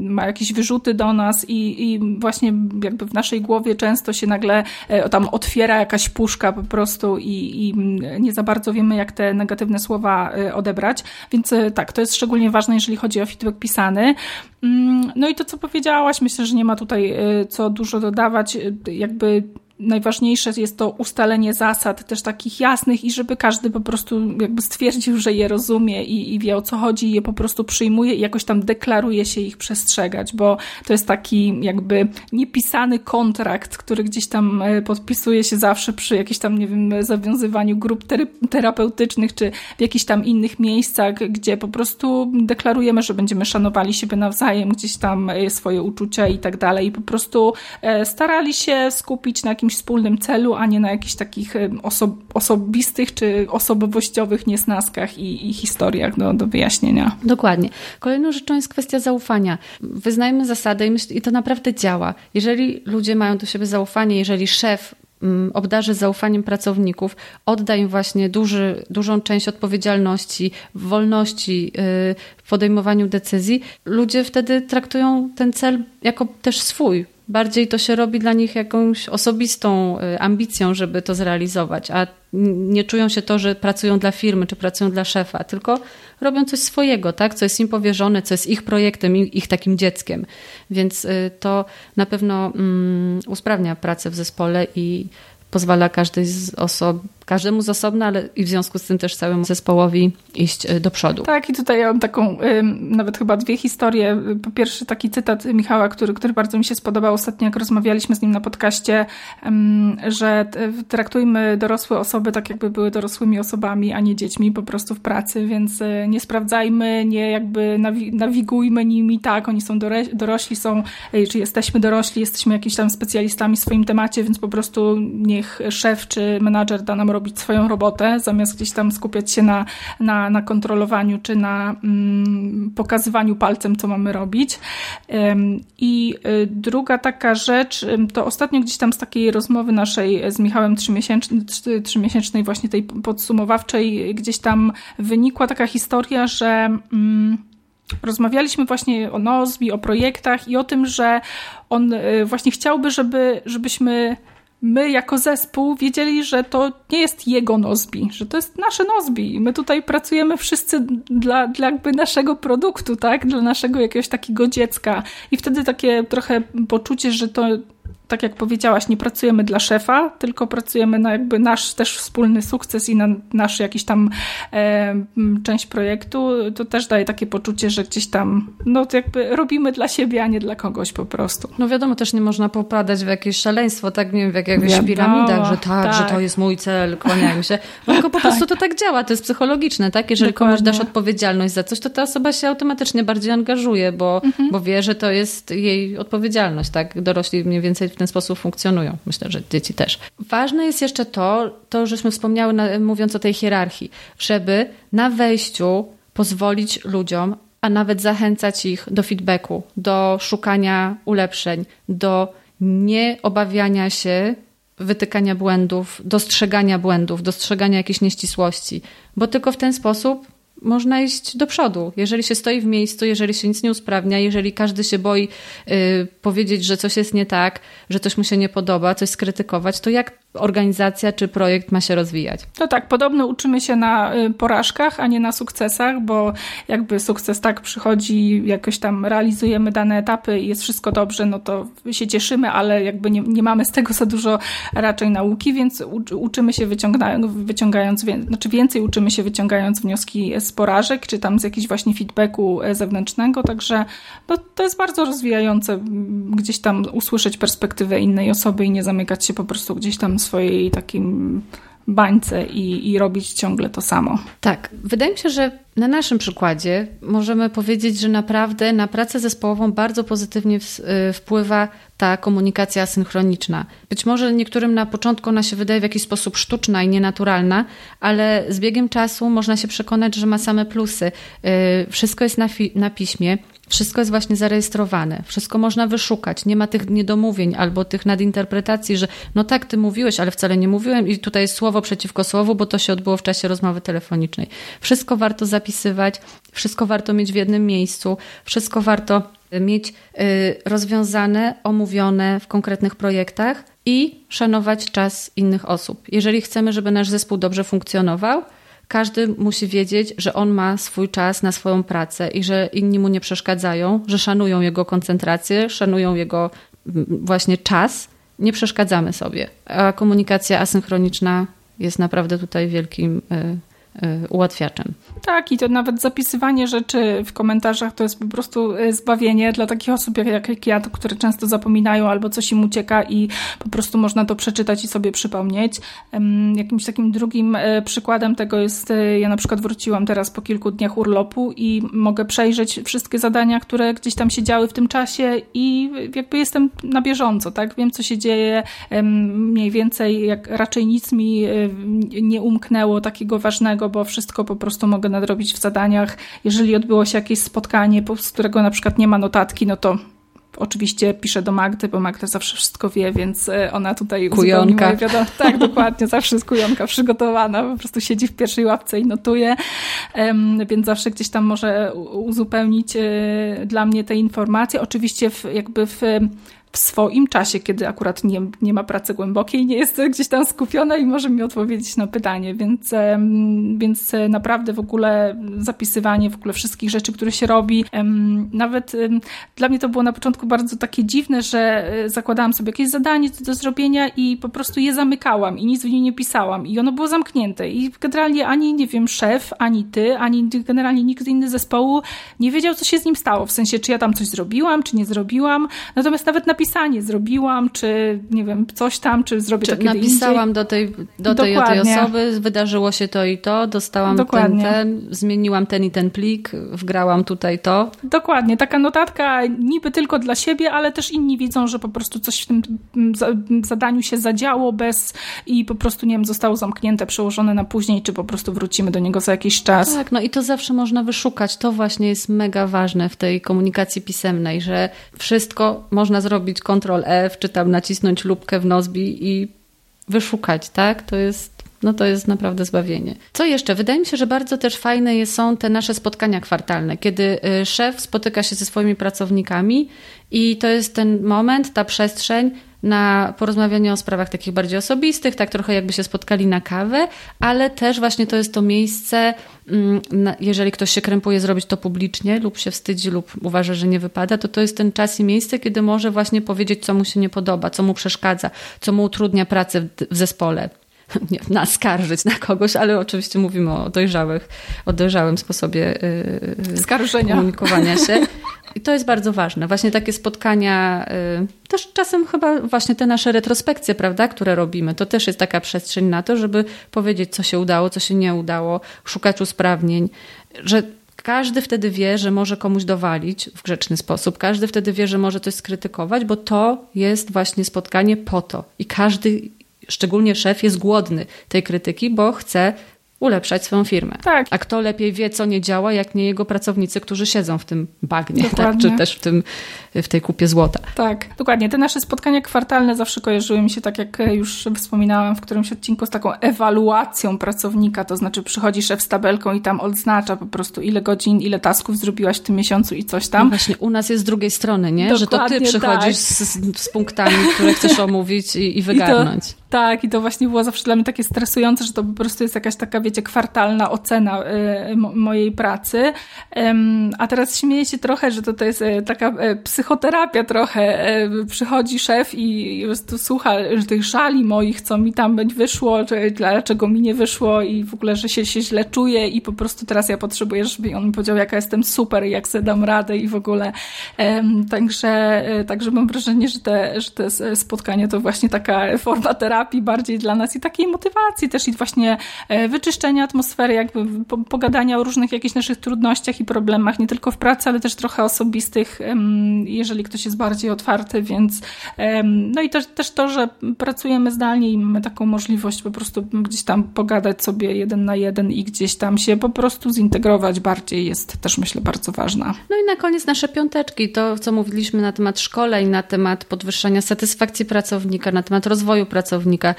ma jakieś wyrzuty wyrzuty do nas i, i właśnie jakby w naszej głowie często się nagle e, tam otwiera jakaś puszka po prostu i, i nie za bardzo wiemy, jak te negatywne słowa e, odebrać. Więc e, tak, to jest szczególnie ważne, jeżeli chodzi o feedback pisany. Mm, no i to, co powiedziałaś, myślę, że nie ma tutaj co dużo dodawać. Jakby najważniejsze jest to ustalenie zasad też takich jasnych i żeby każdy po prostu jakby stwierdził, że je rozumie i, i wie o co chodzi, je po prostu przyjmuje i jakoś tam deklaruje się ich przestrzegać, bo to jest taki jakby niepisany kontrakt, który gdzieś tam e, podpisuje się zawsze przy jakimś tam, nie wiem, zawiązywaniu grup terapeutycznych czy w jakichś tam innych miejscach, gdzie po prostu deklarujemy, że będziemy szanowali siebie nawzajem, gdzieś tam e, swoje uczucia i tak dalej i po prostu e, starali się skupić na jakimś jakimś wspólnym celu, a nie na jakichś takich oso osobistych czy osobowościowych niesnaskach i, i historiach do, do wyjaśnienia. Dokładnie. Kolejną rzeczą jest kwestia zaufania. Wyznajmy zasadę i, i to naprawdę działa. Jeżeli ludzie mają do siebie zaufanie, jeżeli szef mm, obdarzy zaufaniem pracowników, odda im właśnie duży, dużą część odpowiedzialności, wolności y, w podejmowaniu decyzji, ludzie wtedy traktują ten cel jako też swój, bardziej to się robi dla nich jakąś osobistą y, ambicją, żeby to zrealizować, a nie czują się to, że pracują dla firmy czy pracują dla szefa, tylko robią coś swojego, tak? co jest im powierzone, co jest ich projektem, ich takim dzieckiem. Więc y, to na pewno um, usprawnia pracę w zespole i pozwala każdej z osob, każdemu z osobna, ale i w związku z tym też całemu zespołowi iść e, do przodu. Tak, i tutaj ja mam taką, nawet chyba dwie historie. Po pierwsze taki cytat Michała, który, który bardzo mi się spodobał ostatnio, jak rozmawialiśmy z nim na podcaście, że traktujmy dorosłe osoby tak, jakby były dorosłymi osobami, a nie dziećmi po prostu w pracy, więc e, nie sprawdzajmy, nie jakby nawigujmy nimi, tak, oni są dorośli, są, czy jesteśmy dorośli, jesteśmy jakimiś tam specjalistami w swoim temacie, więc po prostu niech szef czy menadżer da nam robić swoją robotę, zamiast gdzieś tam skupiać się na, na, na kontrolowaniu czy na mm, pokazywaniu palcem, co mamy robić. I y, druga taka rzecz, to ostatnio gdzieś tam z takiej rozmowy naszej z Michałem trzymiesięcznej właśnie tej podsumowawczej, gdzieś tam wynikła taka historia, że mm, rozmawialiśmy właśnie o Nozbi, o projektach i o tym, że on y, właśnie chciałby, żeby, żebyśmy my jako zespół wiedzieli, że to nie jest jego Nozbi, że to jest nasze Nozbi. My tutaj pracujemy wszyscy dla, dla jakby naszego produktu, tak? Dla naszego jakiegoś takiego dziecka. I wtedy takie trochę poczucie, że to tak jak powiedziałaś, nie pracujemy dla szefa, tylko pracujemy na jakby nasz też wspólny sukces i na nasz jakiś tam e, część projektu, to też daje takie poczucie, że gdzieś tam, no to jakby robimy dla siebie, a nie dla kogoś po prostu. No wiadomo, też nie można popadać w jakieś szaleństwo, tak nie wiem, w jakichś wiadomo, piramidach, że tak, tak, że to jest mój cel, kłaniają się. No, tylko po prostu to tak działa, to jest psychologiczne, tak? Jeżeli Dokładnie. komuś dasz odpowiedzialność za coś, to ta osoba się automatycznie bardziej angażuje, bo, mhm. bo wie, że to jest jej odpowiedzialność, tak? Dorośli mniej więcej w ten sposób funkcjonują. Myślę, że dzieci też. Ważne jest jeszcze to, to żeśmy wspomniały, na, mówiąc o tej hierarchii, żeby na wejściu pozwolić ludziom, a nawet zachęcać ich do feedbacku, do szukania ulepszeń, do nieobawiania się wytykania błędów, dostrzegania błędów, dostrzegania jakichś nieścisłości, bo tylko w ten sposób można iść do przodu. Jeżeli się stoi w miejscu, jeżeli się nic nie usprawnia, jeżeli każdy się boi y, powiedzieć, że coś jest nie tak, że coś mu się nie podoba, coś skrytykować, to jak organizacja czy projekt ma się rozwijać. No tak, podobno uczymy się na y, porażkach, a nie na sukcesach, bo jakby sukces tak przychodzi, jakoś tam realizujemy dane etapy i jest wszystko dobrze, no to się cieszymy, ale jakby nie, nie mamy z tego za dużo raczej nauki, więc uczymy się wyciągając, wyciągając znaczy więcej uczymy się wyciągając wnioski z porażek, czy tam z jakiegoś właśnie feedbacku e, zewnętrznego, także no, to jest bardzo rozwijające gdzieś tam usłyszeć perspektywę innej osoby i nie zamykać się po prostu gdzieś tam swojej takim bańce i, i robić ciągle to samo. Tak, wydaje mi się, że na naszym przykładzie możemy powiedzieć, że naprawdę na pracę zespołową bardzo pozytywnie y, wpływa ta komunikacja asynchroniczna. Być może niektórym na początku ona się wydaje w jakiś sposób sztuczna i nienaturalna, ale z biegiem czasu można się przekonać, że ma same plusy. Y, wszystko jest na, na piśmie. Wszystko jest właśnie zarejestrowane, wszystko można wyszukać, nie ma tych niedomówień albo tych nadinterpretacji, że no tak, ty mówiłeś, ale wcale nie mówiłem i tutaj jest słowo przeciwko słowu, bo to się odbyło w czasie rozmowy telefonicznej. Wszystko warto zapisywać, wszystko warto mieć w jednym miejscu, wszystko warto mieć y, rozwiązane, omówione w konkretnych projektach i szanować czas innych osób. Jeżeli chcemy, żeby nasz zespół dobrze funkcjonował, każdy musi wiedzieć, że on ma swój czas na swoją pracę i że inni mu nie przeszkadzają, że szanują jego koncentrację, szanują jego właśnie czas. Nie przeszkadzamy sobie. A komunikacja asynchroniczna jest naprawdę tutaj wielkim Y, ułatwiaczem. Tak, i to nawet zapisywanie rzeczy w komentarzach to jest po prostu y, zbawienie dla takich osób jak, jak ja, które często zapominają albo coś im ucieka i po prostu można to przeczytać i sobie przypomnieć. Jakimś takim drugim y, przykładem tego jest, ja na przykład wróciłam teraz po kilku dniach urlopu i mogę przejrzeć wszystkie zadania, które gdzieś tam się działy w tym czasie i jakby jestem na bieżąco, tak? Wiem, co się dzieje, mniej więcej, jak raczej nic mi nie umknęło takiego ważnego, bo wszystko po prostu mogę nadrobić w zadaniach. Jeżeli odbyło się jakieś spotkanie, z którego na przykład nie ma notatki, no to Oczywiście piszę do Magdy, bo Magda zawsze wszystko wie, więc e, ona tutaj kujonka. Moje wiadomo, tak, dokładnie, zawsze jest kujonka przygotowana, po prostu siedzi w pierwszej łapce i notuje, więc zawsze gdzieś tam może uzupełnić e, dla mnie te informacje. Oczywiście w, jakby w w swoim czasie, kiedy akurat nie, nie ma pracy głębokiej, nie jest gdzieś tam skupiona i może mi odpowiedzieć na pytanie, więc, więc naprawdę w ogóle zapisywanie w ogóle wszystkich rzeczy, które się robi, nawet dla mnie to było na początku bardzo takie dziwne, że e, zakładałam sobie jakieś zadanie do zrobienia i po prostu je zamykałam i nic w nim nie pisałam. I ono było zamknięte. I generalnie ani, nie wiem, szef, ani ty, ani generalnie nikt inny zespołu nie wiedział, co się z nim stało, w sensie, czy ja tam coś zrobiłam, czy nie zrobiłam, natomiast nawet napisałam napisanie zrobiłam, czy nie wiem, coś tam, czy zrobię czy to kiedy napisałam indziej. do tej, do tej, tej osoby, wydarzyło się to i to, dostałam Dokładnie. ten, ten, zmieniłam ten i ten plik, wgrałam tutaj to. Dokładnie, taka notatka niby tylko dla siebie, ale też inni widzą, że po prostu coś w tym zadaniu się zadziało bez i po prostu, nie wiem, zostało zamknięte, przełożone na później, czy po prostu wrócimy do niego za jakiś czas. Tak, no i to zawsze można wyszukać. To właśnie jest mega ważne w tej komunikacji pisemnej, że wszystko można zrobić zrobić Ctrl F, czy tam nacisnąć lubkę w Nozbi i wyszukać, tak? To jest no to jest naprawdę zbawienie. Co jeszcze? Wydaje mi się, że bardzo też fajne są te nasze spotkania kwartalne, kiedy y, szef spotyka się ze swoimi pracownikami i to jest ten moment, ta przestrzeń, na porozmawianie o sprawach takich bardziej osobistych, tak trochę jakby się spotkali na kawę, ale też właśnie to jest to miejsce, mm, jeżeli ktoś się krępuje zrobić to publicznie lub się wstydzi lub uważa, że nie wypada, to to jest ten czas i miejsce, kiedy może właśnie powiedzieć, co mu się nie podoba, co mu przeszkadza, co mu utrudnia pracę w zespole naskarżyć na kogoś, ale oczywiście mówimy o dojrzałych, o dojrzałym sposobie yy, Skarżenia. komunikowania się. I to jest bardzo ważne. Właśnie takie spotkania, yy, też czasem chyba właśnie te nasze retrospekcje, prawda, które robimy, to też jest taka przestrzeń na to, żeby powiedzieć, co się udało, co się nie udało, szukać usprawnień, że każdy wtedy wie, że może komuś dowalić w grzeczny sposób. Każdy wtedy wie, że może coś skrytykować, bo to jest właśnie spotkanie po to. I każdy szczególnie szef jest głodny tej krytyki, bo chce ulepszać swoją firmę. Tak. A kto lepiej wie, co nie działa, jak nie jego pracownicy, którzy siedzą w tym bagnie, tak? czy też w, tym, w tej kupie złota. Tak, dokładnie. Te nasze spotkania kwartalne zawsze kojarzyły mi się, tak jak już wspominałam w którymś odcinku, z taką ewaluacją pracownika, to znaczy przychodzi szef z tabelką i tam odznacza po prostu ile godzin, ile tasków zrobiłaś w tym miesiącu i coś tam. No właśnie, u nas jest z drugiej strony, nie? Dokładnie, że to ty przychodzisz tak. z, z, punktami, które chcesz omówić i, i wygarnąć. I to, Tak, i to właśnie było zawsze dla mnie takie stresujące, że to po prostu jest jakaś taka, wiecie, kwartalna ocena y, mojej pracy. A teraz śmieję się trochę, że to, to jest y, taka y, psychoterapia trochę. Przychodzi szef i słucha tych żali moich, co mi tam wyszło, czy dlaczego mi nie wyszło i w ogóle, że się, się źle czuję i po prostu teraz ja potrzebuję, żeby on mi powiedział, jaka jestem super jak sobie dam radę i w ogóle. Także, także mam wrażenie, że te, że te spotkania to właśnie taka forma terapii bardziej dla nas i takiej motywacji też i właśnie e, wyczyszczenia atmosfery, jakby pogadania o różnych jakichś naszych trudnościach i problemach, nie tylko w pracy, ale też trochę osobistych, jeżeli ktoś jest bardziej otwarty, więc no i też, też to, że pracujemy zdalnie i mamy taką możliwość po prostu gdzieś tam pogadać sobie jeden na jeden i gdzieś tam się po prostu zintegrować bardziej jest też myślę bardzo ważna. No i na koniec nasze piąteczki, to co mówiliśmy na temat szkoleń, na temat podwyższania satysfakcji pracownika, na temat rozwoju pracownika.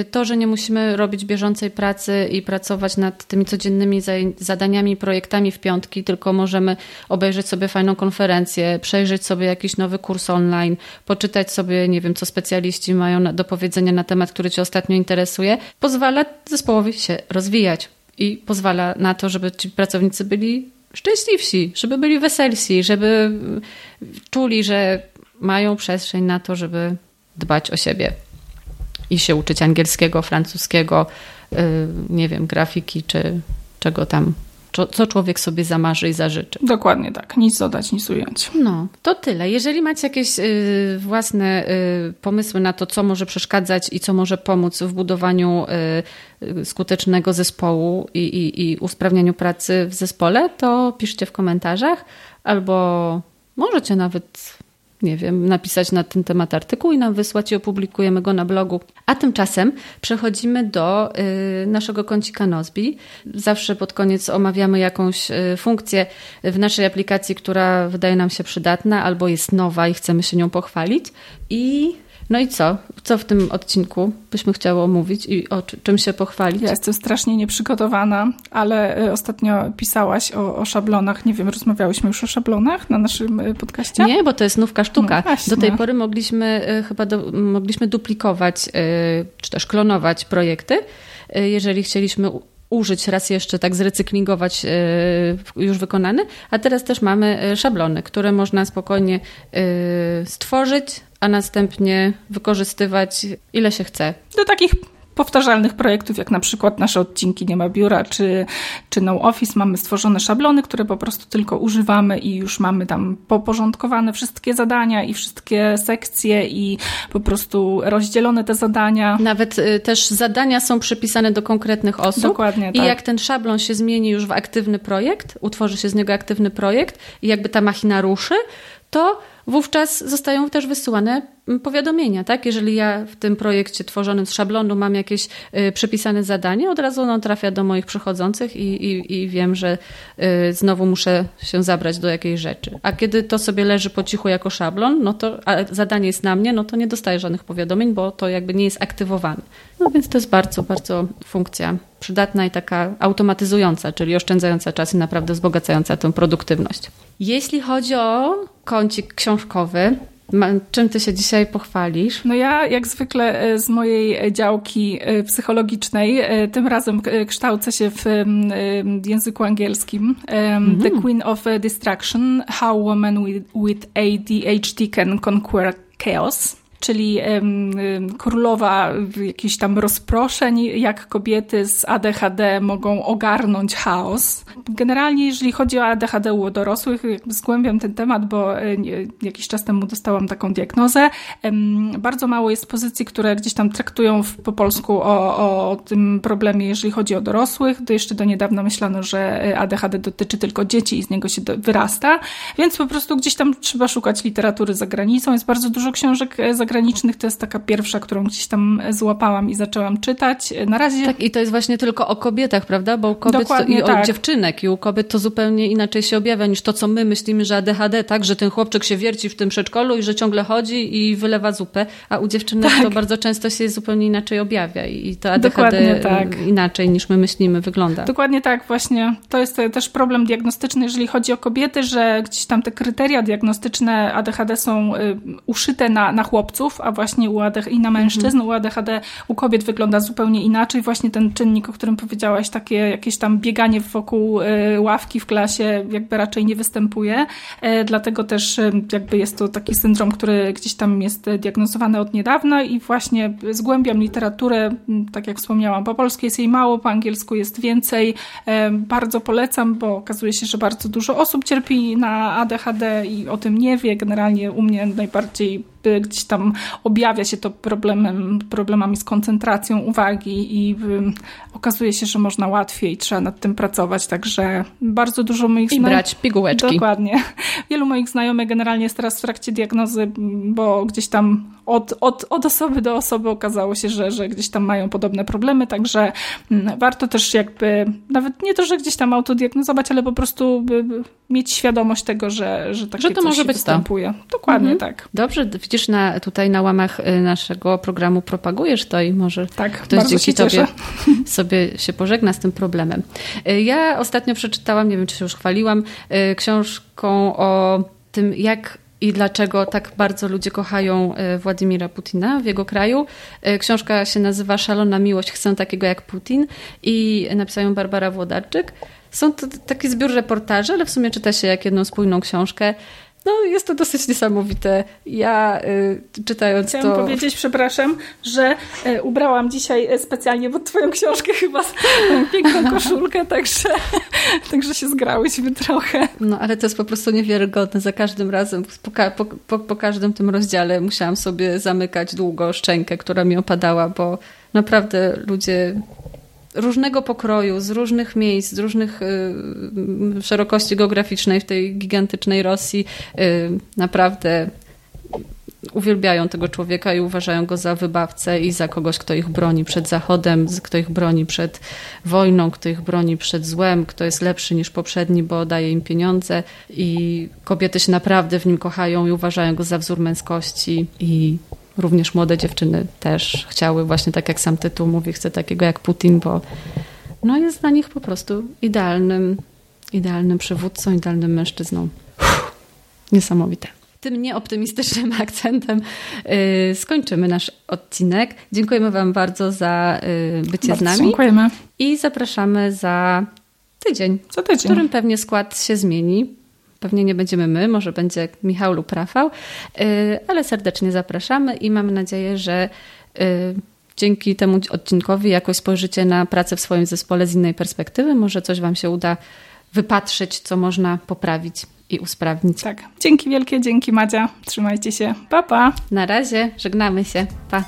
Y, to, że nie musimy robić bieżącej pracy i pracować nad tymi codziennymi zadaniami, projektami w piątki, tylko możemy obejrzeć sobie fajną konferencję, przejrzeć sobie jakiś nowy kurs online, poczytać sobie, nie wiem, co specjaliści mają do powiedzenia na temat, który Cię ostatnio interesuje, pozwala zespołowi się rozwijać i pozwala na to, żeby ci pracownicy byli szczęśliwsi, żeby byli weselsi, żeby czuli, że mają przestrzeń na to, żeby dbać o siebie i się uczyć angielskiego, francuskiego, y, nie wiem, grafiki czy czego tam co człowiek sobie zamarzy i zażyczy. Dokładnie tak, nic dodać, nic ująć. No, to tyle. Jeżeli macie jakieś y, własne y, pomysły na to, co może przeszkadzać i co może pomóc w budowaniu y, skutecznego zespołu i, i, i usprawnianiu pracy w zespole, to piszcie w komentarzach albo możecie nawet nie wiem, napisać na ten temat artykuł i nam wysłać i opublikujemy go na blogu. A tymczasem przechodzimy do y, naszego kącika Nozbi. Zawsze pod koniec omawiamy jakąś y, funkcję w naszej aplikacji, która wydaje nam się przydatna albo jest nowa i chcemy się nią pochwalić. I no i co? Co w tym odcinku byśmy chciały omówić i o czym się pochwalić? Ja jestem strasznie nieprzygotowana, ale y, ostatnio pisałaś o, o szablonach. Nie wiem, rozmawiałyśmy już o szablonach na naszym y, podcaście? Nie, bo to jest nówka sztuka. No do tej pory mogliśmy y, chyba do, mogliśmy duplikować czy też klonować projekty, jeżeli chcieliśmy użyć raz jeszcze, tak zrecyklingować już wykonany, a teraz też mamy szablony, które można spokojnie stworzyć, a następnie wykorzystywać ile się chce. Do takich powtarzalnych projektów, jak na przykład nasze odcinki Nie ma biura czy, czy No Office, mamy stworzone szablony, które po prostu tylko używamy i już mamy tam poporządkowane wszystkie zadania i wszystkie sekcje i po prostu rozdzielone te zadania. Nawet y, też zadania są przypisane do konkretnych osób. Dokładnie, I tak. jak ten szablon się zmieni już w aktywny projekt, utworzy się z niego aktywny projekt i jakby ta machina ruszy, to wówczas zostają też wysyłane powiadomienia, tak? Jeżeli ja w tym projekcie tworzonym z szablonu mam jakieś y, przypisane zadanie, od razu ono trafia do moich przychodzących i, i, i wiem, że y, znowu muszę się zabrać do jakiejś rzeczy. A kiedy to sobie leży po cichu jako szablon, no to a zadanie jest na mnie, no to nie dostaję żadnych powiadomień, bo to jakby nie jest aktywowane. No więc to jest bardzo, bardzo funkcja przydatna i taka automatyzująca, czyli oszczędzająca czas i naprawdę wzbogacająca tę produktywność. Jeśli chodzi o kącik książkowy, Czym ty się dzisiaj pochwalisz? No ja jak zwykle e, z mojej działki e, psychologicznej, e, tym razem kształcę się w języku angielskim. Mm. The Queen of Distraction, How Women with ADHD Can Conquer Chaos czyli królowa jakichś tam rozproszeń, jak kobiety z ADHD mogą ogarnąć chaos. Generalnie, jeżeli chodzi o ADHD u dorosłych, zgłębiam ten temat, bo e, jakiś czas temu dostałam taką diagnozę. Bardzo mało jest pozycji, które gdzieś tam traktują po polsku o, o tym problemie, jeżeli chodzi o dorosłych. To jeszcze do niedawna myślano, że e, ADHD dotyczy tylko dzieci i z niego się wyrasta, więc po prostu gdzieś tam trzeba szukać literatury za granicą. Jest bardzo dużo książek za zagranicznych to jest taka pierwsza, którą gdzieś tam złapałam i zaczęłam czytać. Na razie... Tak, i to jest właśnie tylko o kobietach, prawda? Bo u kobiet to, i tak. o dziewczynek i u kobiet to zupełnie inaczej się objawia niż to, co my myślimy, że ADHD, tak? Że ten chłopczyk się wierci w tym przedszkolu i że ciągle chodzi i wylewa zupę, a u dziewczynek tak. to bardzo często się zupełnie inaczej objawia i to ADHD tak. inaczej niż my myślimy wygląda. Dokładnie tak, właśnie. To jest też problem diagnostyczny, jeżeli chodzi o kobiety, że gdzieś tam te kryteria diagnostyczne ADHD są y, uszyte na, na chłopców, chłopców, a właśnie u ADHD i na mężczyzn, mhm. u ADHD u kobiet wygląda zupełnie inaczej. Właśnie ten czynnik, o którym powiedziałaś, takie jakieś tam bieganie wokół y, ławki w klasie jakby raczej nie występuje. E, dlatego też y, jakby jest to taki syndrom, który gdzieś tam jest diagnozowany od niedawna i właśnie zgłębiam literaturę, tak jak wspomniałam, po polsku jest jej mało, po angielsku jest więcej. Bardzo polecam, bo okazuje się, że bardzo dużo osób cierpi na ADHD i o tym nie wie. Generalnie u mnie najbardziej gdzieś tam objawia się to problemem, problemami z koncentracją uwagi i okazuje się, że można łatwiej, trzeba nad tym pracować, także bardzo dużo moich znajomych... I brać pigułeczki. Dokładnie. Wielu moich znajomych generalnie jest teraz w trakcie diagnozy, bo gdzieś tam od, od, od osoby do osoby okazało się, że, że gdzieś tam mają podobne problemy, także mm, warto też jakby, nawet nie to, że gdzieś tam autodiagnozować, ale po prostu mieć świadomość tego, że, że takie że to może być występuje. To. Dokładnie mhm. tak. Dobrze, widzisz, na, tutaj na łamach y, naszego programu propagujesz to i może tak, ktoś dzięki tobie sobie się pożegna z tym problemem. Y, ja ostatnio przeczytałam, nie wiem czy się już chwaliłam, y, książką o tym, jak i dlaczego tak bardzo ludzie kochają Władimira Putina w jego kraju. Książka się nazywa Szalona miłość, chcę takiego jak Putin i napisała ją Barbara Włodarczyk. Są to taki zbiór reportaży, ale w sumie czyta się jak jedną spójną książkę. No, jest to dosyć niesamowite. Ja y, czytając Chciałam to... Powiedzieć, przepraszam, że y, ubrałam dzisiaj y, specjalnie pod twoją książkę chyba piękną koszulkę, także, także się zgrałyśmy trochę. No, ale to jest po prostu niewiarygodne. Za każdym razem, po, po, po, po każdym tym rozdziale musiałam sobie zamykać długo szczękę, która mi opadała, bo naprawdę ludzie różnego pokroju, z różnych miejsc, z różnych y, szerokości geograficznej w tej gigantycznej Rosji y, naprawdę uwielbiają tego człowieka i uważają go za wybawcę i za kogoś, kto ich broni przed Zachodem, kto ich broni przed wojną, kto ich broni przed złem, kto jest lepszy niż poprzedni, bo daje im pieniądze. I kobiety się naprawdę w nim kochają i uważają go za wzór męskości i również młode dziewczyny też chciały, właśnie tak jak sam tytuł mówi, chcę takiego jak Putin, bo no jest dla nich po prostu idealnym, idealnym przywódcą, idealnym mężczyzną. Uff, niesamowite. Tym nieoptymistycznym akcentem yy, skończymy nasz odcinek. Dziękujemy Wam bardzo za yy, bycie bardzo z nami. Dziękujemy. I zapraszamy za tydzień, za tydzień, w którym pewnie skład się zmieni. Pewnie nie będziemy my, może będzie Michał lub Rafał, y, ale serdecznie zapraszamy i mamy nadzieję, że y, dzięki temu odcinkowi jakoś spojrzycie na pracę w swoim zespole z innej perspektywy. Może coś Wam się uda wypatrzeć, co można poprawić i usprawnić. Tak. Dzięki wielkie, dzięki Madzia. Trzymajcie się. Pa, pa. Na razie, żegnamy się. Pa.